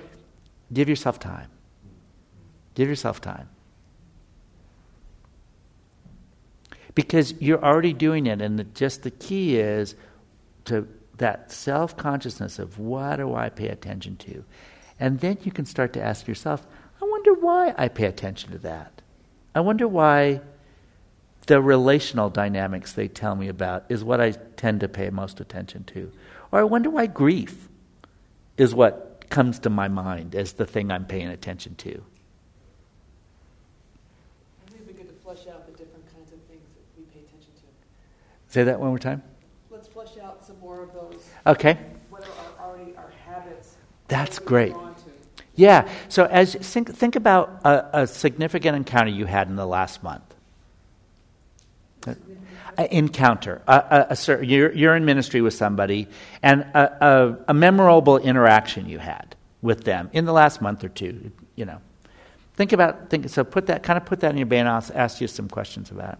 give yourself time. Give yourself time. Because you're already doing it, and the, just the key is to that self consciousness of what do I pay attention to? And then you can start to ask yourself, I wonder why I pay attention to that. I wonder why the relational dynamics they tell me about is what I tend to pay most attention to. Or I wonder why grief is what comes to my mind as the thing I'm paying attention to. I think we get to flesh out the different kinds of things that we pay attention to. Say that one more time Let's flesh out some more of those. Okay. What are already our habits? That's great. Yeah. So as think, think about a, a, significant encounter you had in the last month. Encounter. A, a, you're, you're in ministry with somebody, and a, memorable interaction you had with them in the last month or two. You know, think about think. So put that kind of put that in your brain. I'll ask you some questions about. it.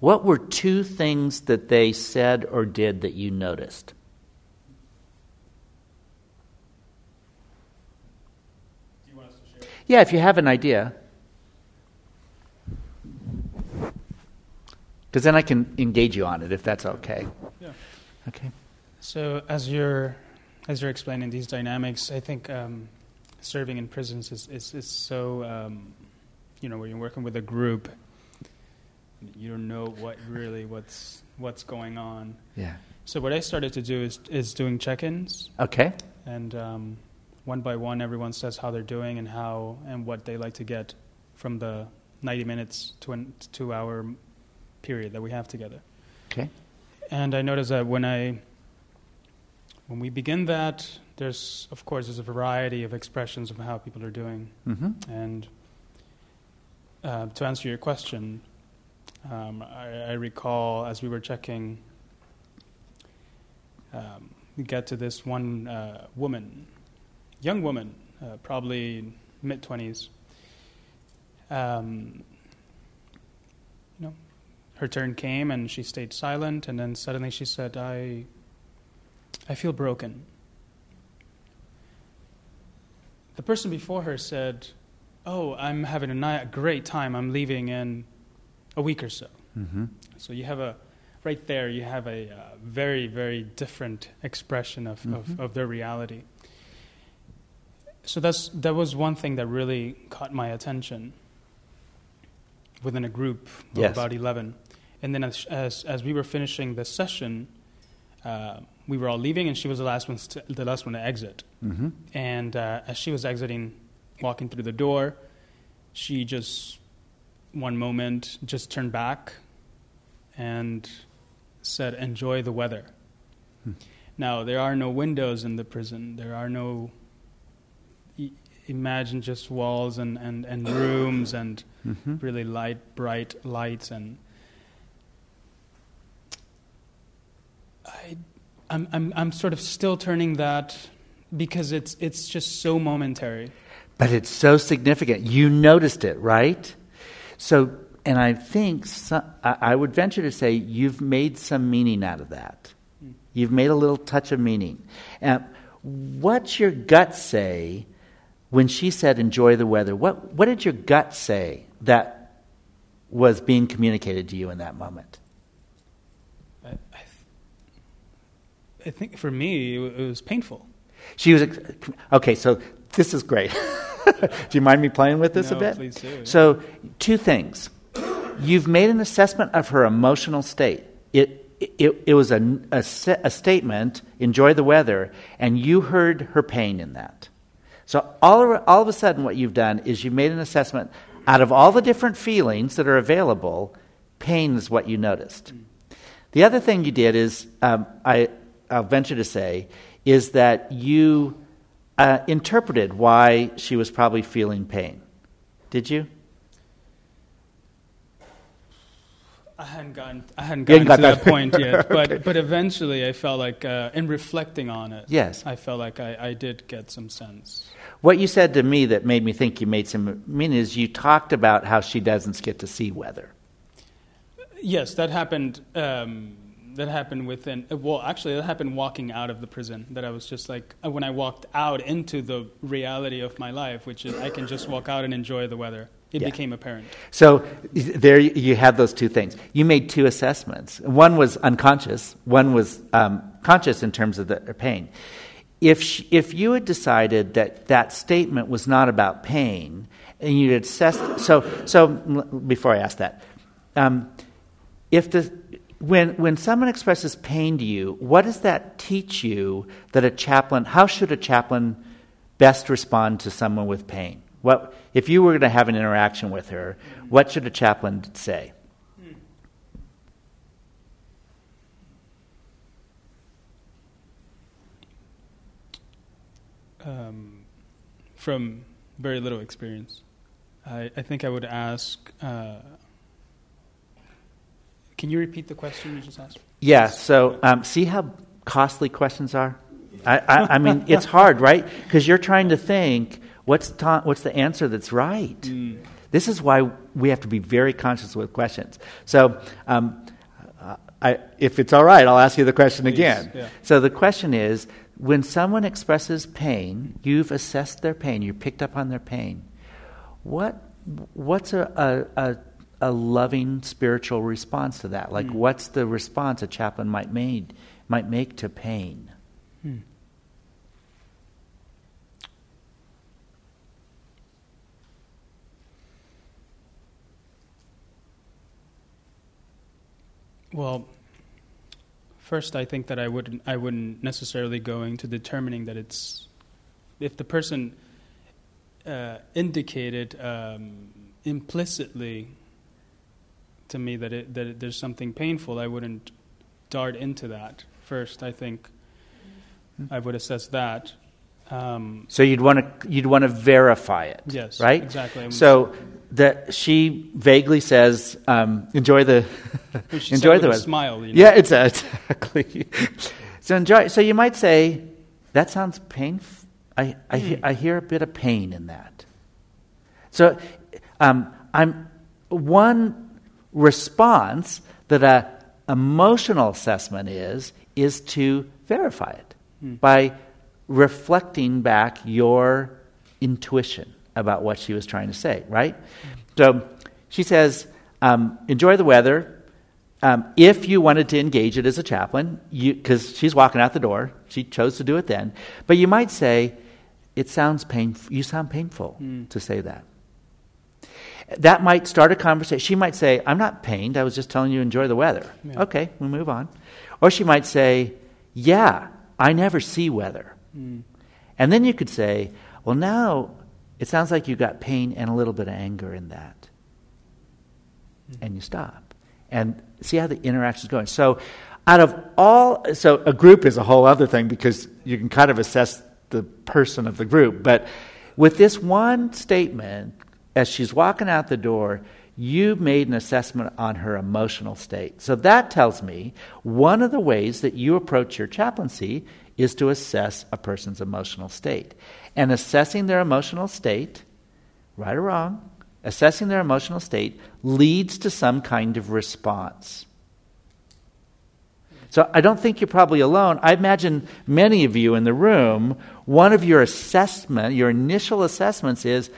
What were two things that they said or did that you noticed? You yeah, if you have an idea. Because then I can engage you on it if that's okay. Yeah. Okay. So as you're as you're explaining these dynamics, I think um, serving in prisons is is, is so um, you know when you're working with a group, you don't know what really what's what's going on. Yeah. So what I started to do is is doing check-ins. Okay. And um, one by one, everyone says how they're doing and how and what they like to get from the 90 minutes to an two hour period that we have together. Okay. And I noticed that when I when we begin that, there's of course there's a variety of expressions of how people are doing. Mhm. And uh, to answer your question, um, I, I recall as we were checking, um, to this one uh, woman, young woman, uh, probably mid twenties. Um, you know, her turn came and she stayed silent, and then suddenly she said, "I, I feel broken." The person before her said, "Oh, I'm having a great time. I'm leaving in a week or so." Mhm. So you have a right there. You have a uh, very, very different expression of, Mhm. of, of their reality. So that's that was one thing that really caught my attention within a group of Yes. about eleven. And then as as, as we were finishing the session, uh, we were all leaving, and she was the last one to, the last one to exit. Mhm. And uh, as she was exiting, walking through the door, she just one moment just turned back and said, "Enjoy the weather." Hmm. Now there are no windows in the prison. There are no. Imagine just walls and, and, and rooms and Mhm. really light, bright lights and. I, I'm, I'm, I'm sort of still turning that because it's, it's just so momentary. But it's so significant. You noticed it, right? So, and I think so, I, would venture to say you've made some meaning out of that. You've made a little touch of meaning. And what's your gut say when she said, "Enjoy the weather"? What What did your gut say that was being communicated to you in that moment? I, I, I think for me, it was painful. She was okay. So this is great. do you mind me playing with this No, a bit? please do, yeah. So two things. You've made an assessment of her emotional state. It it, it was a, a, a statement. Enjoy the weather, and you heard her pain in that. So all of, all of a sudden, what you've done is you've made an assessment out of all the different feelings that are available. Pain is what you noticed. The other thing you did is, um, I, I'll venture to say, is that you uh, interpreted why she was probably feeling pain. Did you? I hadn't gotten, I hadn't gotten hadn't to that that- point yet, but but eventually I felt like, uh, in reflecting on it, Yes. I felt like I, I did get some sense. What you said to me that made me think you made some meaning is you talked about how she doesn't get to see weather. Yes, that happened. Um, that happened within. uh, Well, actually, that happened walking out of the prison. That I was just like uh, when I walked out into the reality of my life, which is I can just walk out and enjoy the weather. It Yeah. became apparent. So there you have those two things. You made two assessments. One was unconscious. One was um, conscious in terms of the pain. If sh if you had decided that that statement was not about pain, and you had assessed, so so before I ask that, um, if the when when someone expresses pain to you, what does that teach you that a chaplain? How should a chaplain best respond to someone with pain? What if you were going to have an interaction with her? What should a chaplain say? Um, from very little experience, I, I think I would ask. Uh, can you repeat the question you just asked? Yeah. So um, see how costly questions are. I, I, I mean, it's hard, right? Because you're trying to think what's ta- what's the answer that's right. Mm. This is why we have to be very conscious with questions. So, um, I, if it's all right, I'll ask you the question again. yeah. So the question is: When someone expresses pain, you've assessed their pain, you picked up on their pain. What what's a, a, a, a loving spiritual response to that? Like, Mm. what's the response a chaplain might made might make to pain? Hmm. Well, first, I think that I wouldn't I wouldn't necessarily go into determining that it's if the person uh, indicated um, implicitly to me that it, that it, there's something painful, I wouldn't dart into that. First, I think I would assess that. Um, So you'd want to you'd want to verify it. Yes, right. exactly. So that she vaguely says, um, "Enjoy the Well, she said enjoy the a smile, you know. Yeah, it's exactly. so enjoy. So you might say, "That sounds painful." I I, Hmm. I hear a bit of pain in that. So um, I'm one response that a emotional assessment is is to verify it Hmm. by reflecting back your intuition about what she was trying to say, right? So she says, um, enjoy the weather. Um, if you wanted to engage it as a chaplain, because she's walking out the door, she chose to do it then. But you might say, it sounds painful. You sound painful Mm. to say that. That might start a conversation. She might say, I'm not pained. I was just telling you enjoy the weather. Yeah. Okay, we move on. Or she might say, Yeah, I never see weather. Mm. And then you could say, Well, now it sounds like you got pain and a little bit of anger in that. And you stop. And see how the interaction is going. So, out of all, so a group is a whole other thing because you can kind of assess the person of the group. But with this one statement, as she's walking out the door, you made an assessment on her emotional state. So that tells me one of the ways that you approach your chaplaincy is to assess a person's emotional state. And assessing their emotional state, right or wrong, assessing their emotional state leads to some kind of response. So I don't think you're probably alone. I imagine many of you in the room, one of your assessment, your initial assessments is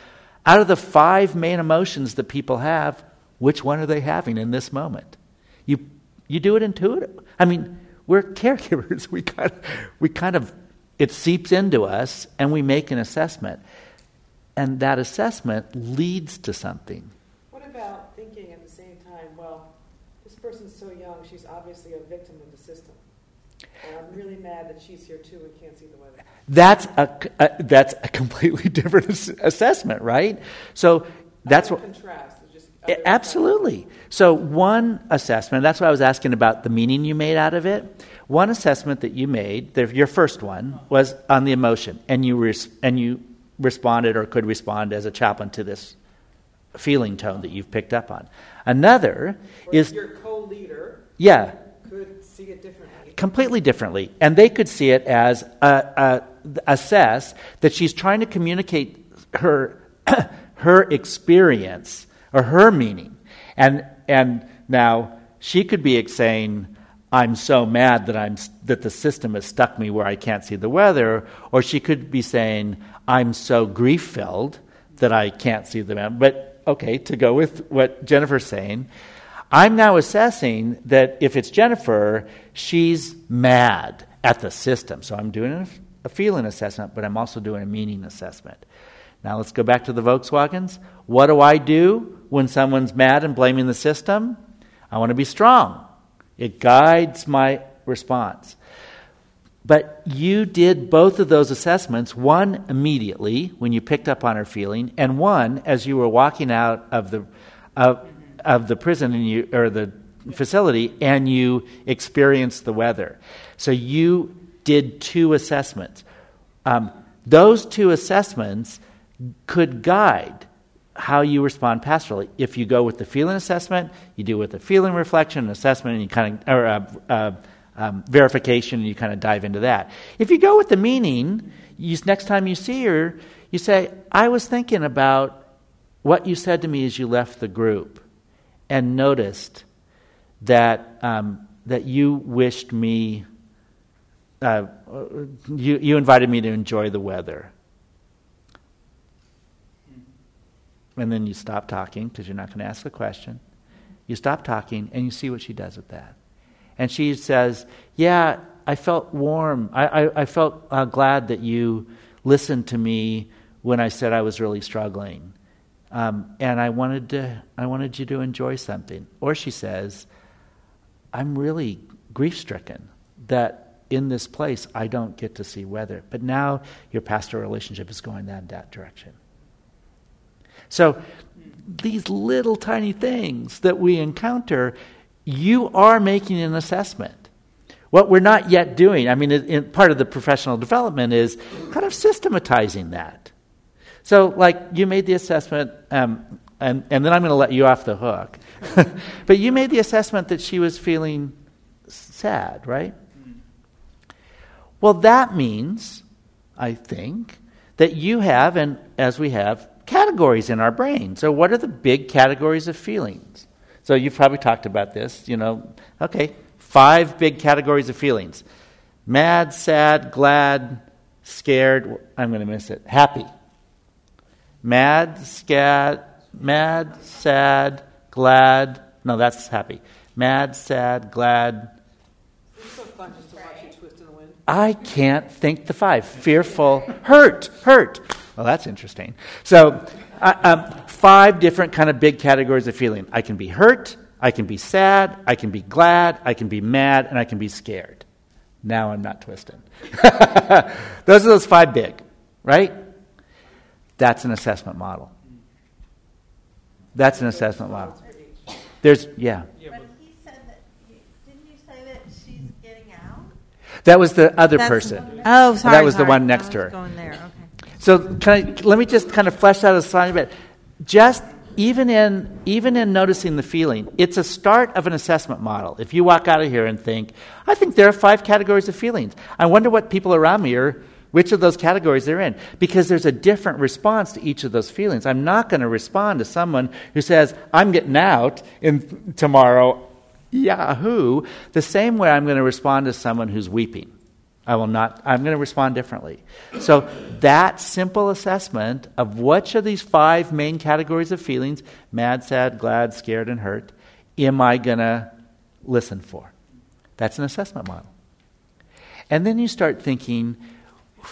out of the five main emotions that people have, which one are they having in this moment? You you do it intuitive. I mean, we're caregivers. We kind of, we kind of it seeps into us and we make an assessment. And that assessment leads to something. What about thinking at the same time, well, this person's so young, she's obviously a victim of the. And I'm really mad that she's here too and can't see the weather. That's a, a that's a completely different ass- assessment, right? So that's what Contrast. just Absolutely. So, one assessment, that's why I was asking about the meaning you made out of it. One assessment that you made, the, your first one, was on the emotion, and you, res, and you responded or could respond as a chaplain to this feeling tone that you've picked up on. Another Or is, your co-leader yeah, could see it differently. Completely differently. And they could see it as a, a, assess that she's trying to communicate her, her experience or her meaning. And, and now she could be saying, I'm so mad that, I'm, that the system has stuck me where I can't see the weather. Or she could be saying, I'm so grief filled that I can't see the weather. But okay, to go with what Jennifer's saying, I'm now assessing that if it's Jennifer, she's mad at the system. So I'm doing a, feeling assessment, but I'm also doing a meaning assessment. Now let's go back to the Volkswagens. What do I do when someone's mad and blaming the system? I want to be strong. It guides my response. But you did both of those assessments, one immediately when you picked up on her feeling, and one as you were walking out of the, of, of the prison and you, or the facility and you experienced the weather. So you did two assessments. Um, those two assessments could guide how you respond pastorally. If you go with the feeling assessment, you do with the feeling reflection assessment, and you kind of or uh, uh, um, verification, and you kind of dive into that. If you go with the meaning, you, next time you see her, you say, "I was thinking about what you said to me as you left the group, and noticed that um, that you wished me." Uh, you, you invited me to enjoy the weather. And then you stop talking because you're not going to ask a question. You stop talking and you see what she does with that. And she says, Yeah, I felt warm. I, I, I felt uh, glad that you listened to me when I said I was really struggling. Um, and I wanted, to, I wanted you to enjoy something. Or she says, I'm really grief stricken that in this place I don't get to see weather. But now your pastoral relationship is going that, that direction. So these little tiny things that we encounter, you are making an assessment. What we're not yet doing, I mean, part of the professional development is kind of systematizing that. So, like, you made the assessment, um, and, and then I'm going to let you off the hook. but you made the assessment that she was feeling sad, right? Well, that means, I think, that you have, and as we have, categories in our brain. So, what are the big categories of feelings? So, you've probably talked about this, you know, okay, five big categories of feelings mad, sad, glad, scared, I'm going to miss it, happy. Mad, scared, mad, sad, glad, no, that's happy. Mad, sad, glad, I can't think the five. Fearful, hurt, hurt. Well, that's interesting. So, uh, um, five different kind of big categories of feeling. I can be hurt, I can be sad, I can be glad, I can be mad, and I can be scared. Now I'm not twisting. those are those five big, right? That's an assessment model. That's an assessment model. There's, yeah. That was the other That's- person. Oh, sorry, That was the sorry. one next was to her. going there, okay. So can I, let me just kind of flesh out a tiny bit. Just even in even in noticing the feeling, it's a start of an assessment model. If you walk out of here and think, I think there are five categories of feelings. I wonder what people around me are which of those categories they're in because there's a different response to each of those feelings. I'm not going to respond to someone who says, "I'm getting out in tomorrow." Yahoo! The same way I'm going to respond to someone who's weeping. I will not, I'm going to respond differently. So, that simple assessment of which of these five main categories of feelings mad, sad, glad, scared, and hurt am I going to listen for? That's an assessment model. And then you start thinking,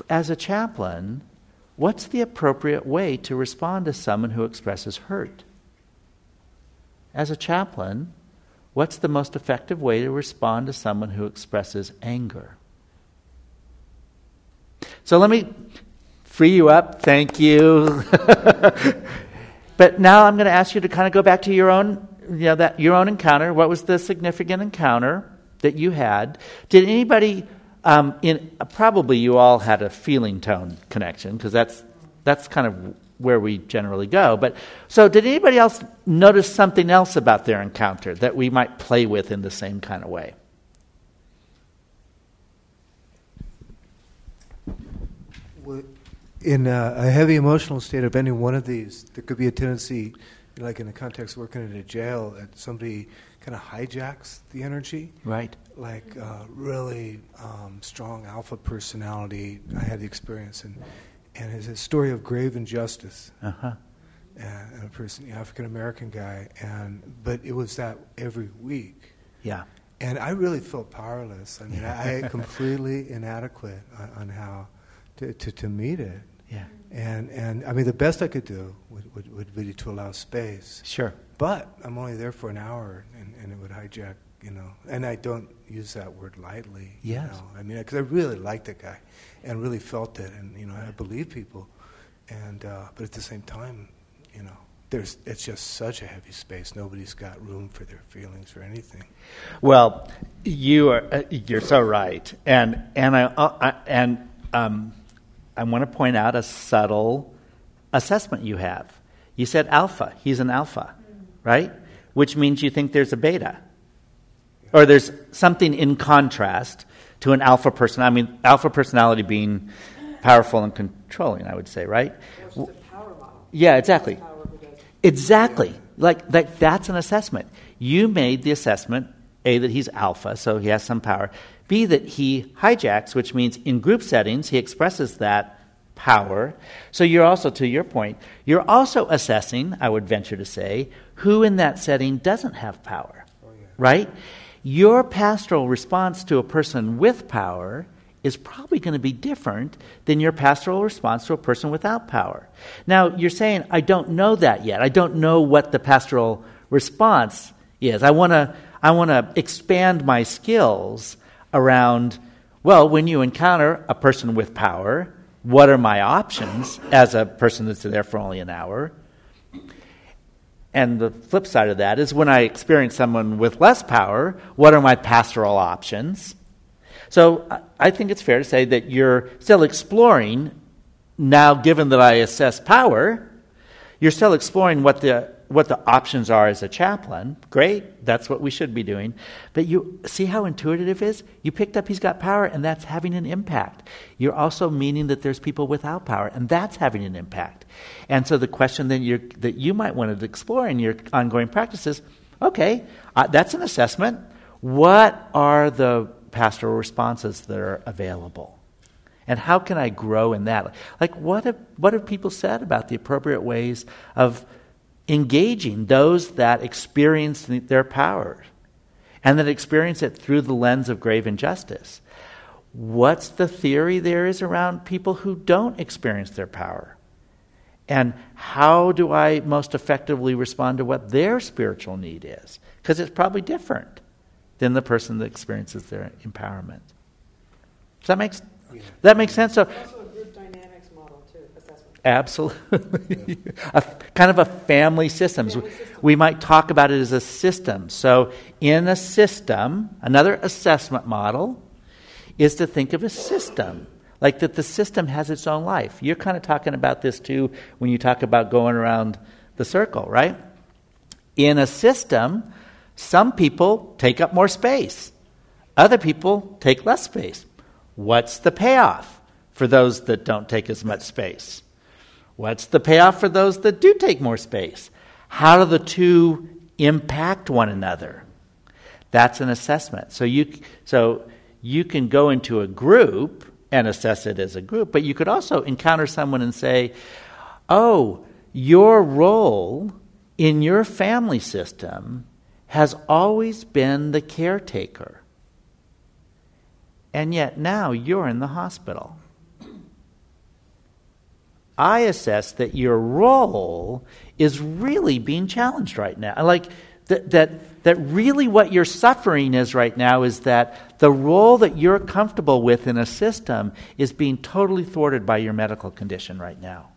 as a chaplain, what's the appropriate way to respond to someone who expresses hurt? As a chaplain, what's the most effective way to respond to someone who expresses anger? So let me free you up. Thank you. but now I'm going to ask you to kind of go back to your own, you know, that your own encounter. What was the significant encounter that you had? Did anybody um, in probably you all had a feeling tone connection because that's that's kind of where we generally go. But so did anybody else notice something else about their encounter that we might play with in the same kind of way? In a, a heavy emotional state of any one of these, there could be a tendency, like in the context of working in a jail, that somebody kind of hijacks the energy. Right. Like uh, really um, strong alpha personality. I had the experience, and and it's a story of grave injustice. Uh-huh. And, and a person, African American guy, and but it was that every week. Yeah. And I really felt powerless. I mean, I, I completely inadequate on, on how to, to, to meet it. Yeah. And and I mean, the best I could do would, would, would be to allow space. Sure. But I'm only there for an hour, and, and it would hijack, you know. And I don't use that word lightly. Yes. You know? I mean, because I really liked that guy, and really felt it, and you know, I believe people, and uh, but at the same time, you know, there's it's just such a heavy space. Nobody's got room for their feelings or anything. Well, you are uh, you're so right, and and I, uh, I and um, I want to point out a subtle assessment you have. You said alpha. He's an alpha, right? Which means you think there's a beta, or there's something in contrast to an alpha person. I mean, alpha personality being powerful and controlling. I would say, right? Yeah, exactly. Exactly. Like, like that's an assessment. You made the assessment A, that he's alpha, so he has some power. B, that he hijacks, which means in group settings, he expresses that power. So you're also, to your point, you're also assessing, I would venture to say, who in that setting doesn't have power, right? Your pastoral response to a person with power is probably going to be different than your pastoral response to a person without power. Now, you're saying, I don't know that yet. I don't know what the pastoral response is. I want to I want to expand my skills around well, when you encounter a person with power, what are my options as a person that's there for only an hour? And the flip side of that is when I experience someone with less power, what are my pastoral options? So I think it's fair to say that you're still exploring, now given that I assess power, you're still exploring what the what the options are as a chaplain. Great, that's what we should be doing. But you see how intuitive it is? You picked up he's got power, and that's having an impact. You're also meaning that there's people without power, and that's having an impact. And so the question you that you might want to explore in your ongoing practice is okay, uh, that's an assessment. What are the pastoral responses that are available? And how can I grow in that? Like, what have, what have people said about the appropriate ways of engaging those that experience their power and that experience it through the lens of grave injustice? What's the theory there is around people who don't experience their power? And how do I most effectively respond to what their spiritual need is? Because it's probably different than the person that experiences their empowerment. Does that make, yeah. that make sense? So, also a group dynamics model, too, assessment. Absolutely. a, kind of a family systems. Family system. We might talk about it as a system. So, in a system, another assessment model is to think of a system. Like that the system has its own life. You're kind of talking about this too when you talk about going around the circle, right? In a system, some people take up more space, other people take less space. What's the payoff for those that don't take as much space? What's the payoff for those that do take more space? How do the two impact one another? That's an assessment. So you, so you can go into a group and assess it as a group, but you could also encounter someone and say, oh, your role in your family system has always been the caretaker. And yet now you're in the hospital. I assess that your role is really being challenged right now. Like that, that, that really what you're suffering is right now is that the role that you're comfortable with in a system is being totally thwarted by your medical condition right now.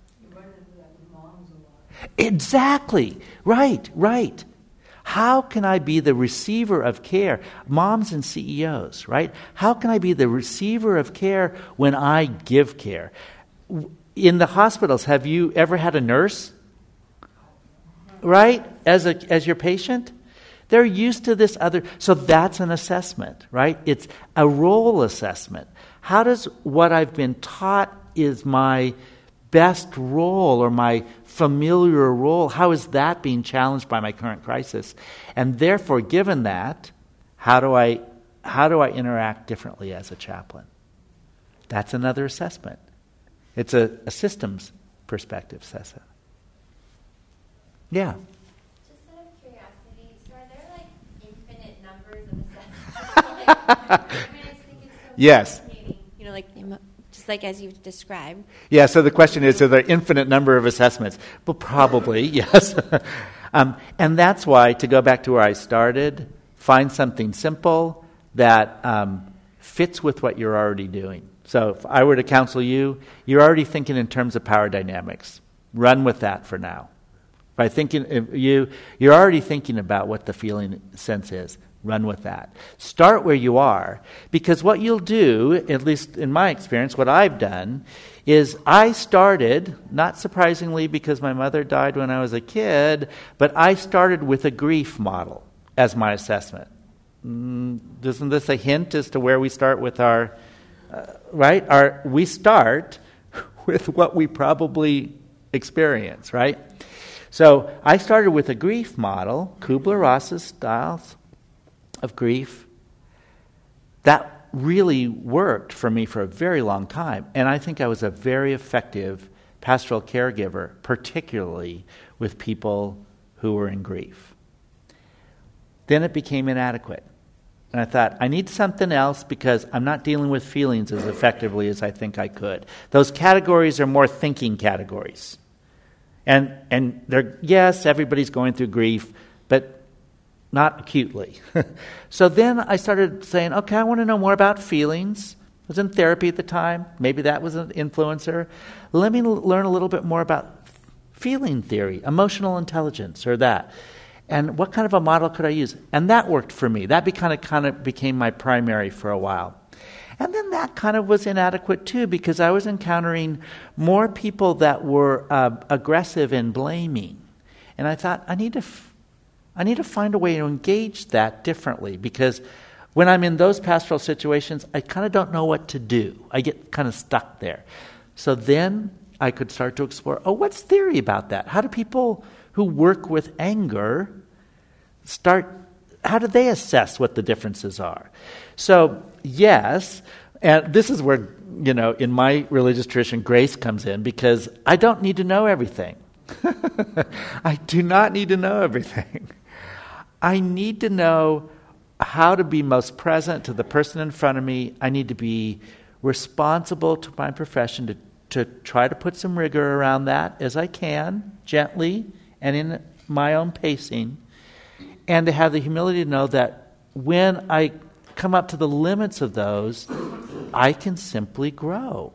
Exactly. Right, right. How can I be the receiver of care? Moms and CEOs, right? How can I be the receiver of care when I give care? In the hospitals, have you ever had a nurse? Right? As, a, as your patient? They're used to this other. So that's an assessment, right? It's a role assessment. How does what I've been taught is my best role or my familiar role, how is that being challenged by my current crisis? And therefore, given that, how do I, how do I interact differently as a chaplain? That's another assessment. It's a, a systems perspective assessment. Yeah. Just out of curiosity, so are there like infinite numbers of assessments? like, I mean, I just think it's so yes. You know, like just like as you've described? Yeah, so the question is, are there infinite number of assessments? Well, probably, yes. um, and that's why, to go back to where I started, find something simple that um, fits with what you're already doing. So if I were to counsel you, you're already thinking in terms of power dynamics. Run with that for now. By thinking, you, you're already thinking about what the feeling sense is. Run with that. Start where you are, because what you'll do, at least in my experience, what I've done, is I started, not surprisingly because my mother died when I was a kid, but I started with a grief model as my assessment. Mm, isn't this a hint as to where we start with our, uh, right? We start with what we probably experience, right? So I started with a grief model, Kubler Ross's style, of grief, that really worked for me for a very long time. And I think I was a very effective pastoral caregiver, particularly with people who were in grief. Then it became inadequate. And I thought, I need something else because I'm not dealing with feelings as effectively as I think I could. Those categories are more thinking categories. And, and they're, yes, everybody's going through grief, but not acutely. so then I started saying, okay, I want to know more about feelings. I was in therapy at the time. Maybe that was an influencer. Let me l- learn a little bit more about feeling theory, emotional intelligence, or that and what kind of a model could I use? And that worked for me. That kind of, kind of became my primary for a while. And then that kind of was inadequate too because I was encountering more people that were uh, aggressive and blaming. And I thought, I need, to f- I need to find a way to engage that differently because when I'm in those pastoral situations, I kind of don't know what to do. I get kind of stuck there. So then I could start to explore oh, what's theory about that? How do people who work with anger start how do they assess what the differences are? So yes and this is where you know in my religious tradition grace comes in because i don't need to know everything. I do not need to know everything. I need to know how to be most present to the person in front of me. I need to be responsible to my profession to, to try to put some rigor around that as i can gently and in my own pacing and to have the humility to know that when I come up to the limits of those, I can simply grow.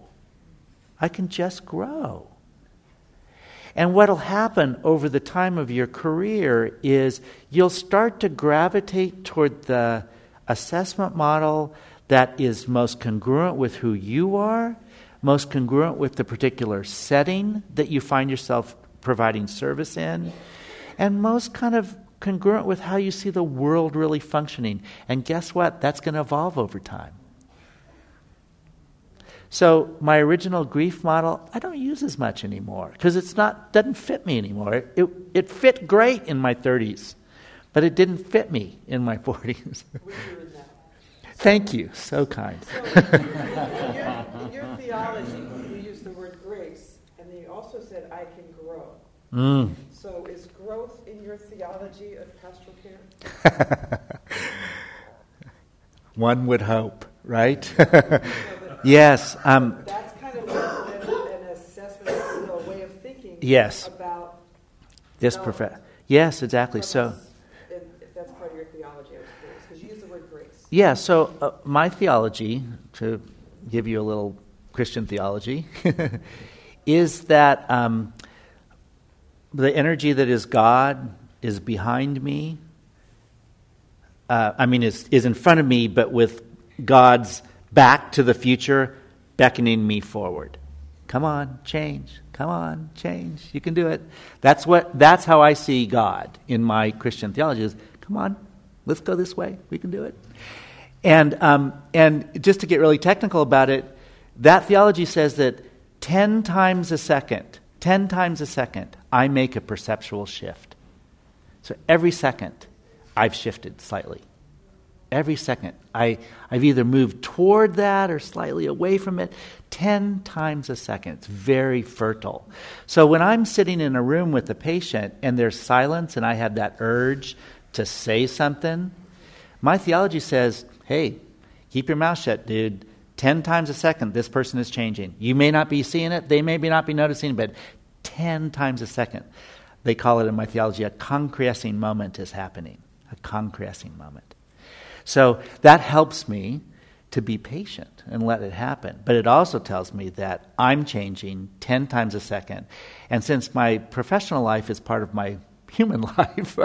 I can just grow. And what will happen over the time of your career is you'll start to gravitate toward the assessment model that is most congruent with who you are, most congruent with the particular setting that you find yourself providing service in, and most kind of congruent with how you see the world really functioning. And guess what? That's going to evolve over time. So my original grief model, I don't use as much anymore because it's not doesn't fit me anymore. It, it, it fit great in my 30s, but it didn't fit me in my 40s. Thank you, so kind. So, in, your, in your theology, you use the word grace, and then you also said, "I can grow." Mm. So is growth in your theology of pastoral care? One would hope, right? yes. Um, that's kind of an, an assessment, a way of thinking yes. about this profession. Yes, exactly. So. That's part of your theology, I was curious, because you use the word grace. Yeah, so uh, my theology, to give you a little Christian theology, is that um, the energy that is God is behind me. Uh, I mean, is, is in front of me, but with God's back to the future, beckoning me forward. Come on, change. Come on, change. You can do it. That's what. That's how I see God in my Christian theology. Is come on, let's go this way. We can do it. And um, and just to get really technical about it, that theology says that ten times a second, ten times a second, I make a perceptual shift. So every second, I've shifted slightly. Every second, I, I've either moved toward that or slightly away from it 10 times a second. It's very fertile. So when I'm sitting in a room with a patient and there's silence and I have that urge to say something, my theology says, hey, keep your mouth shut, dude. 10 times a second, this person is changing. You may not be seeing it, they may not be noticing but 10 times a second. They call it in my theology a concrescing moment is happening. A concrescing moment. So that helps me to be patient and let it happen. But it also tells me that I'm changing 10 times a second. And since my professional life is part of my human life,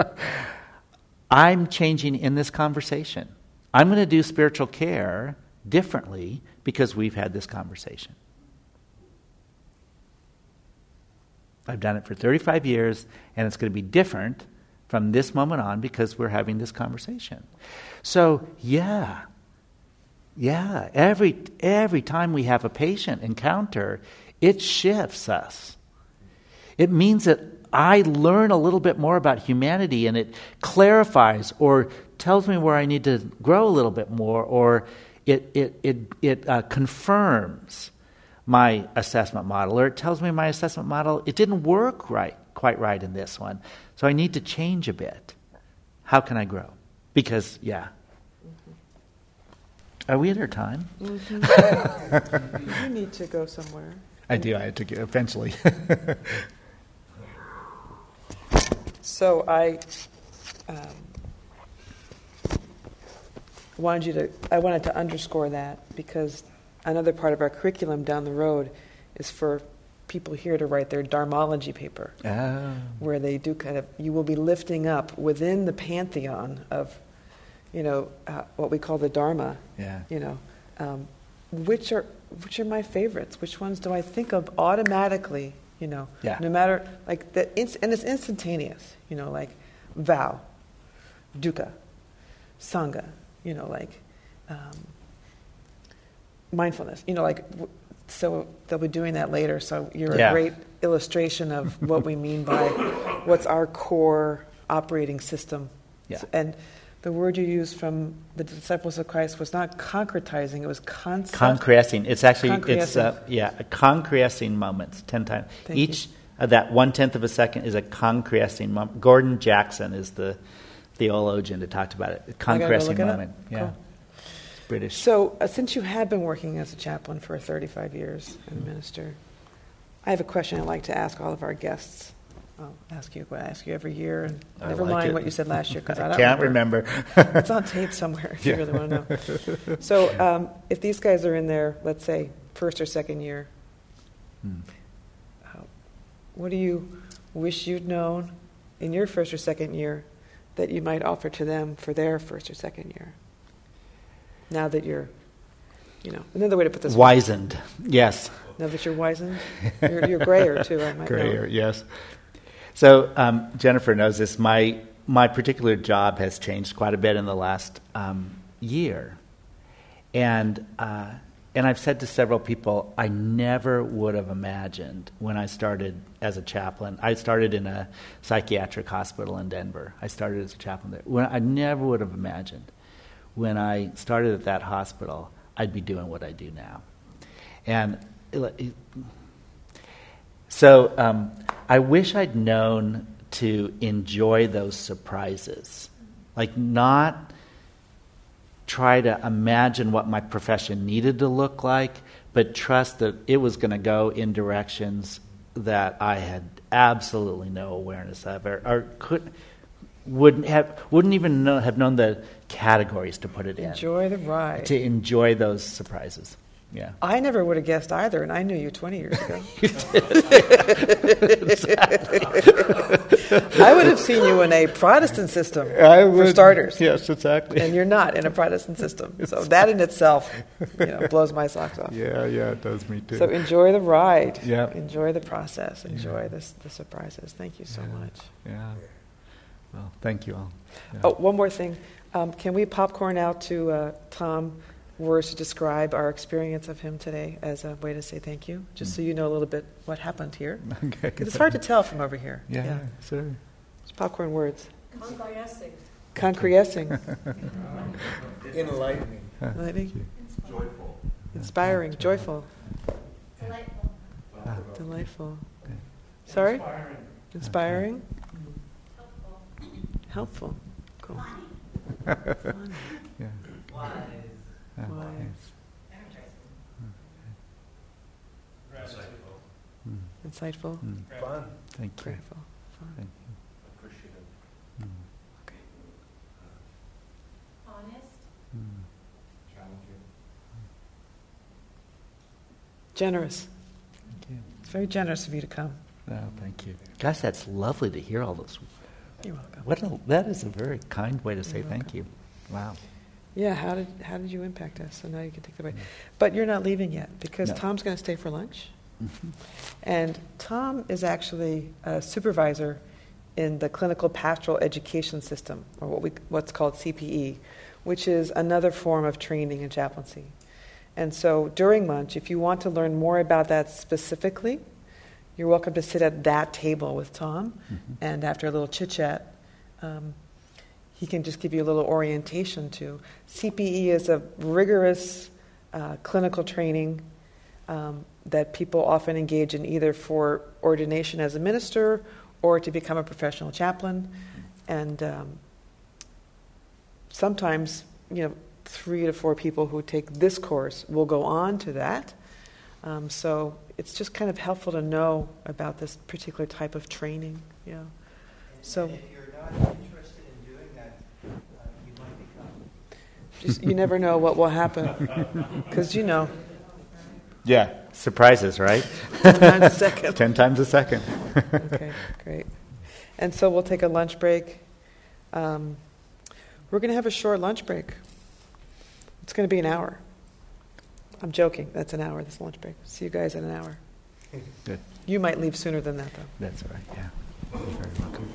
I'm changing in this conversation. I'm going to do spiritual care differently because we've had this conversation. I've done it for 35 years, and it's going to be different from this moment on because we're having this conversation. So, yeah, yeah, every, every time we have a patient encounter, it shifts us. It means that I learn a little bit more about humanity and it clarifies or tells me where I need to grow a little bit more or it, it, it, it uh, confirms my assessment model, or it tells me my assessment model, it didn't work right, quite right in this one. So I need to change a bit. How can I grow? Because, yeah. Are we at our time? Mm-hmm. you need to go somewhere. I do. I had to go eventually. so I um, wanted you to. I wanted to underscore that because another part of our curriculum down the road is for people here to write their dharmology paper, Ah. where they do kind of. You will be lifting up within the pantheon of, you know, uh, what we call the dharma. Yeah. You know, um, which are which are my favorites? Which ones do I think of automatically? You know, Yeah. no matter like the ins- and it's instantaneous. You know, like vow, dukkha, sangha. You know, like um, mindfulness. You know, like so they'll be doing that later. So you're Yeah. a great illustration of what we mean by what's our core operating system. Yeah. And the word you used from the disciples of Christ was not concretizing; it was concept. Concrescing. It's actually it's uh, yeah, a concrescing moments. Ten times Thank each of that one tenth of a second is a concrescing moment. Gordon Jackson is the theologian that talked about it. Gotta go concrescing look it moment. Yeah, Cool. British. So, uh, since you have been working as a chaplain for 35 years and a minister, I have a question I'd like to ask all of our guests. I'll ask you what I ask you every year, and I never like mind it. what you said last year because I, I don't can't remember. remember. it's on tape somewhere if Yeah. you really want to know. So, um, if these guys are in their, let's say, first or second year, Hmm. uh, what do you wish you'd known in your first or second year that you might offer to them for their first or second year? Now that you're, you know, another way to put this. Wizened. Yes. Now that you're wizened, you're, you're grayer too. I might Grayer, know. yes. So um, Jennifer knows this. My my particular job has changed quite a bit in the last um, year, and uh, and I've said to several people, I never would have imagined when I started as a chaplain. I started in a psychiatric hospital in Denver. I started as a chaplain there. When I never would have imagined when I started at that hospital, I'd be doing what I do now, and. so um, I wish I'd known to enjoy those surprises, like not try to imagine what my profession needed to look like, but trust that it was going to go in directions that I had absolutely no awareness of, or, or could wouldn't have wouldn't even know, have known the categories to put it in. Enjoy the ride. To enjoy those surprises. Yeah. I never would have guessed either, and I knew you 20 years ago. I would have seen you in a Protestant system I for starters. yes, exactly. And you're not in a Protestant system. So that in itself you know, blows my socks off. Yeah, yeah, it does me too. So enjoy the ride. Yeah. Enjoy the process. Enjoy this, the surprises. Thank you so much. Yeah. Well, thank you all. Yeah. Oh, one more thing. Um, can we popcorn out to uh, Tom words to describe our experience of him today as a way to say thank you, just so you know a little bit what happened here? Okay. 'Cause it's hard to tell from over here. Yeah, sure. It's popcorn words. Concrescing. Concrescing. Enlightening. Enlightening. Joyful. Inspiring. Joyful. Delightful. Delightful. Sorry? Inspiring. Inspiring? Helpful. Cool. Funny. Yeah. Wise. Wise. Mm. Insightful. Mm. Fun. Thank you. Grateful. Fun. Thank you. Appreciative. Honest. Mm. Challenging. Generous. Thank you. It's very generous of you to come. Oh, thank you. Gosh, that's lovely to hear all those. You're welcome. What a, that is a very kind way to say thank you. Wow. Yeah, how did how did you impact us? So now you can take the break. But you're not leaving yet because No. Tom's going to stay for lunch. Mhm. And Tom is actually a supervisor in the clinical pastoral education system, or what we what's called CPE, which is another form of training in chaplaincy. And so during lunch, if you want to learn more about that specifically, you're welcome to sit at that table with Tom. Mhm. And after a little chit chat, um, he can just give you a little orientation to. CPE is a rigorous uh, clinical training um, that people often engage in either for ordination as a minister or to become a professional chaplain. And um, sometimes, you know, three to four people who take this course will go on to that. Um, so it's just kind of helpful to know about this particular type of training. Yeah. So. And if you're not interested in doing that, uh, you might become. Just, you never know what will happen. Because, you know. Yeah, surprises, right? Ten times a second. Ten times a second. okay, great. And so we'll take a lunch break. Um, we're going to have a short lunch break. It's going to be an hour. I'm joking. That's an hour, this lunch break. See you guys in an hour. Good. You might leave sooner than that, though. That's all right, yeah. You're very welcome.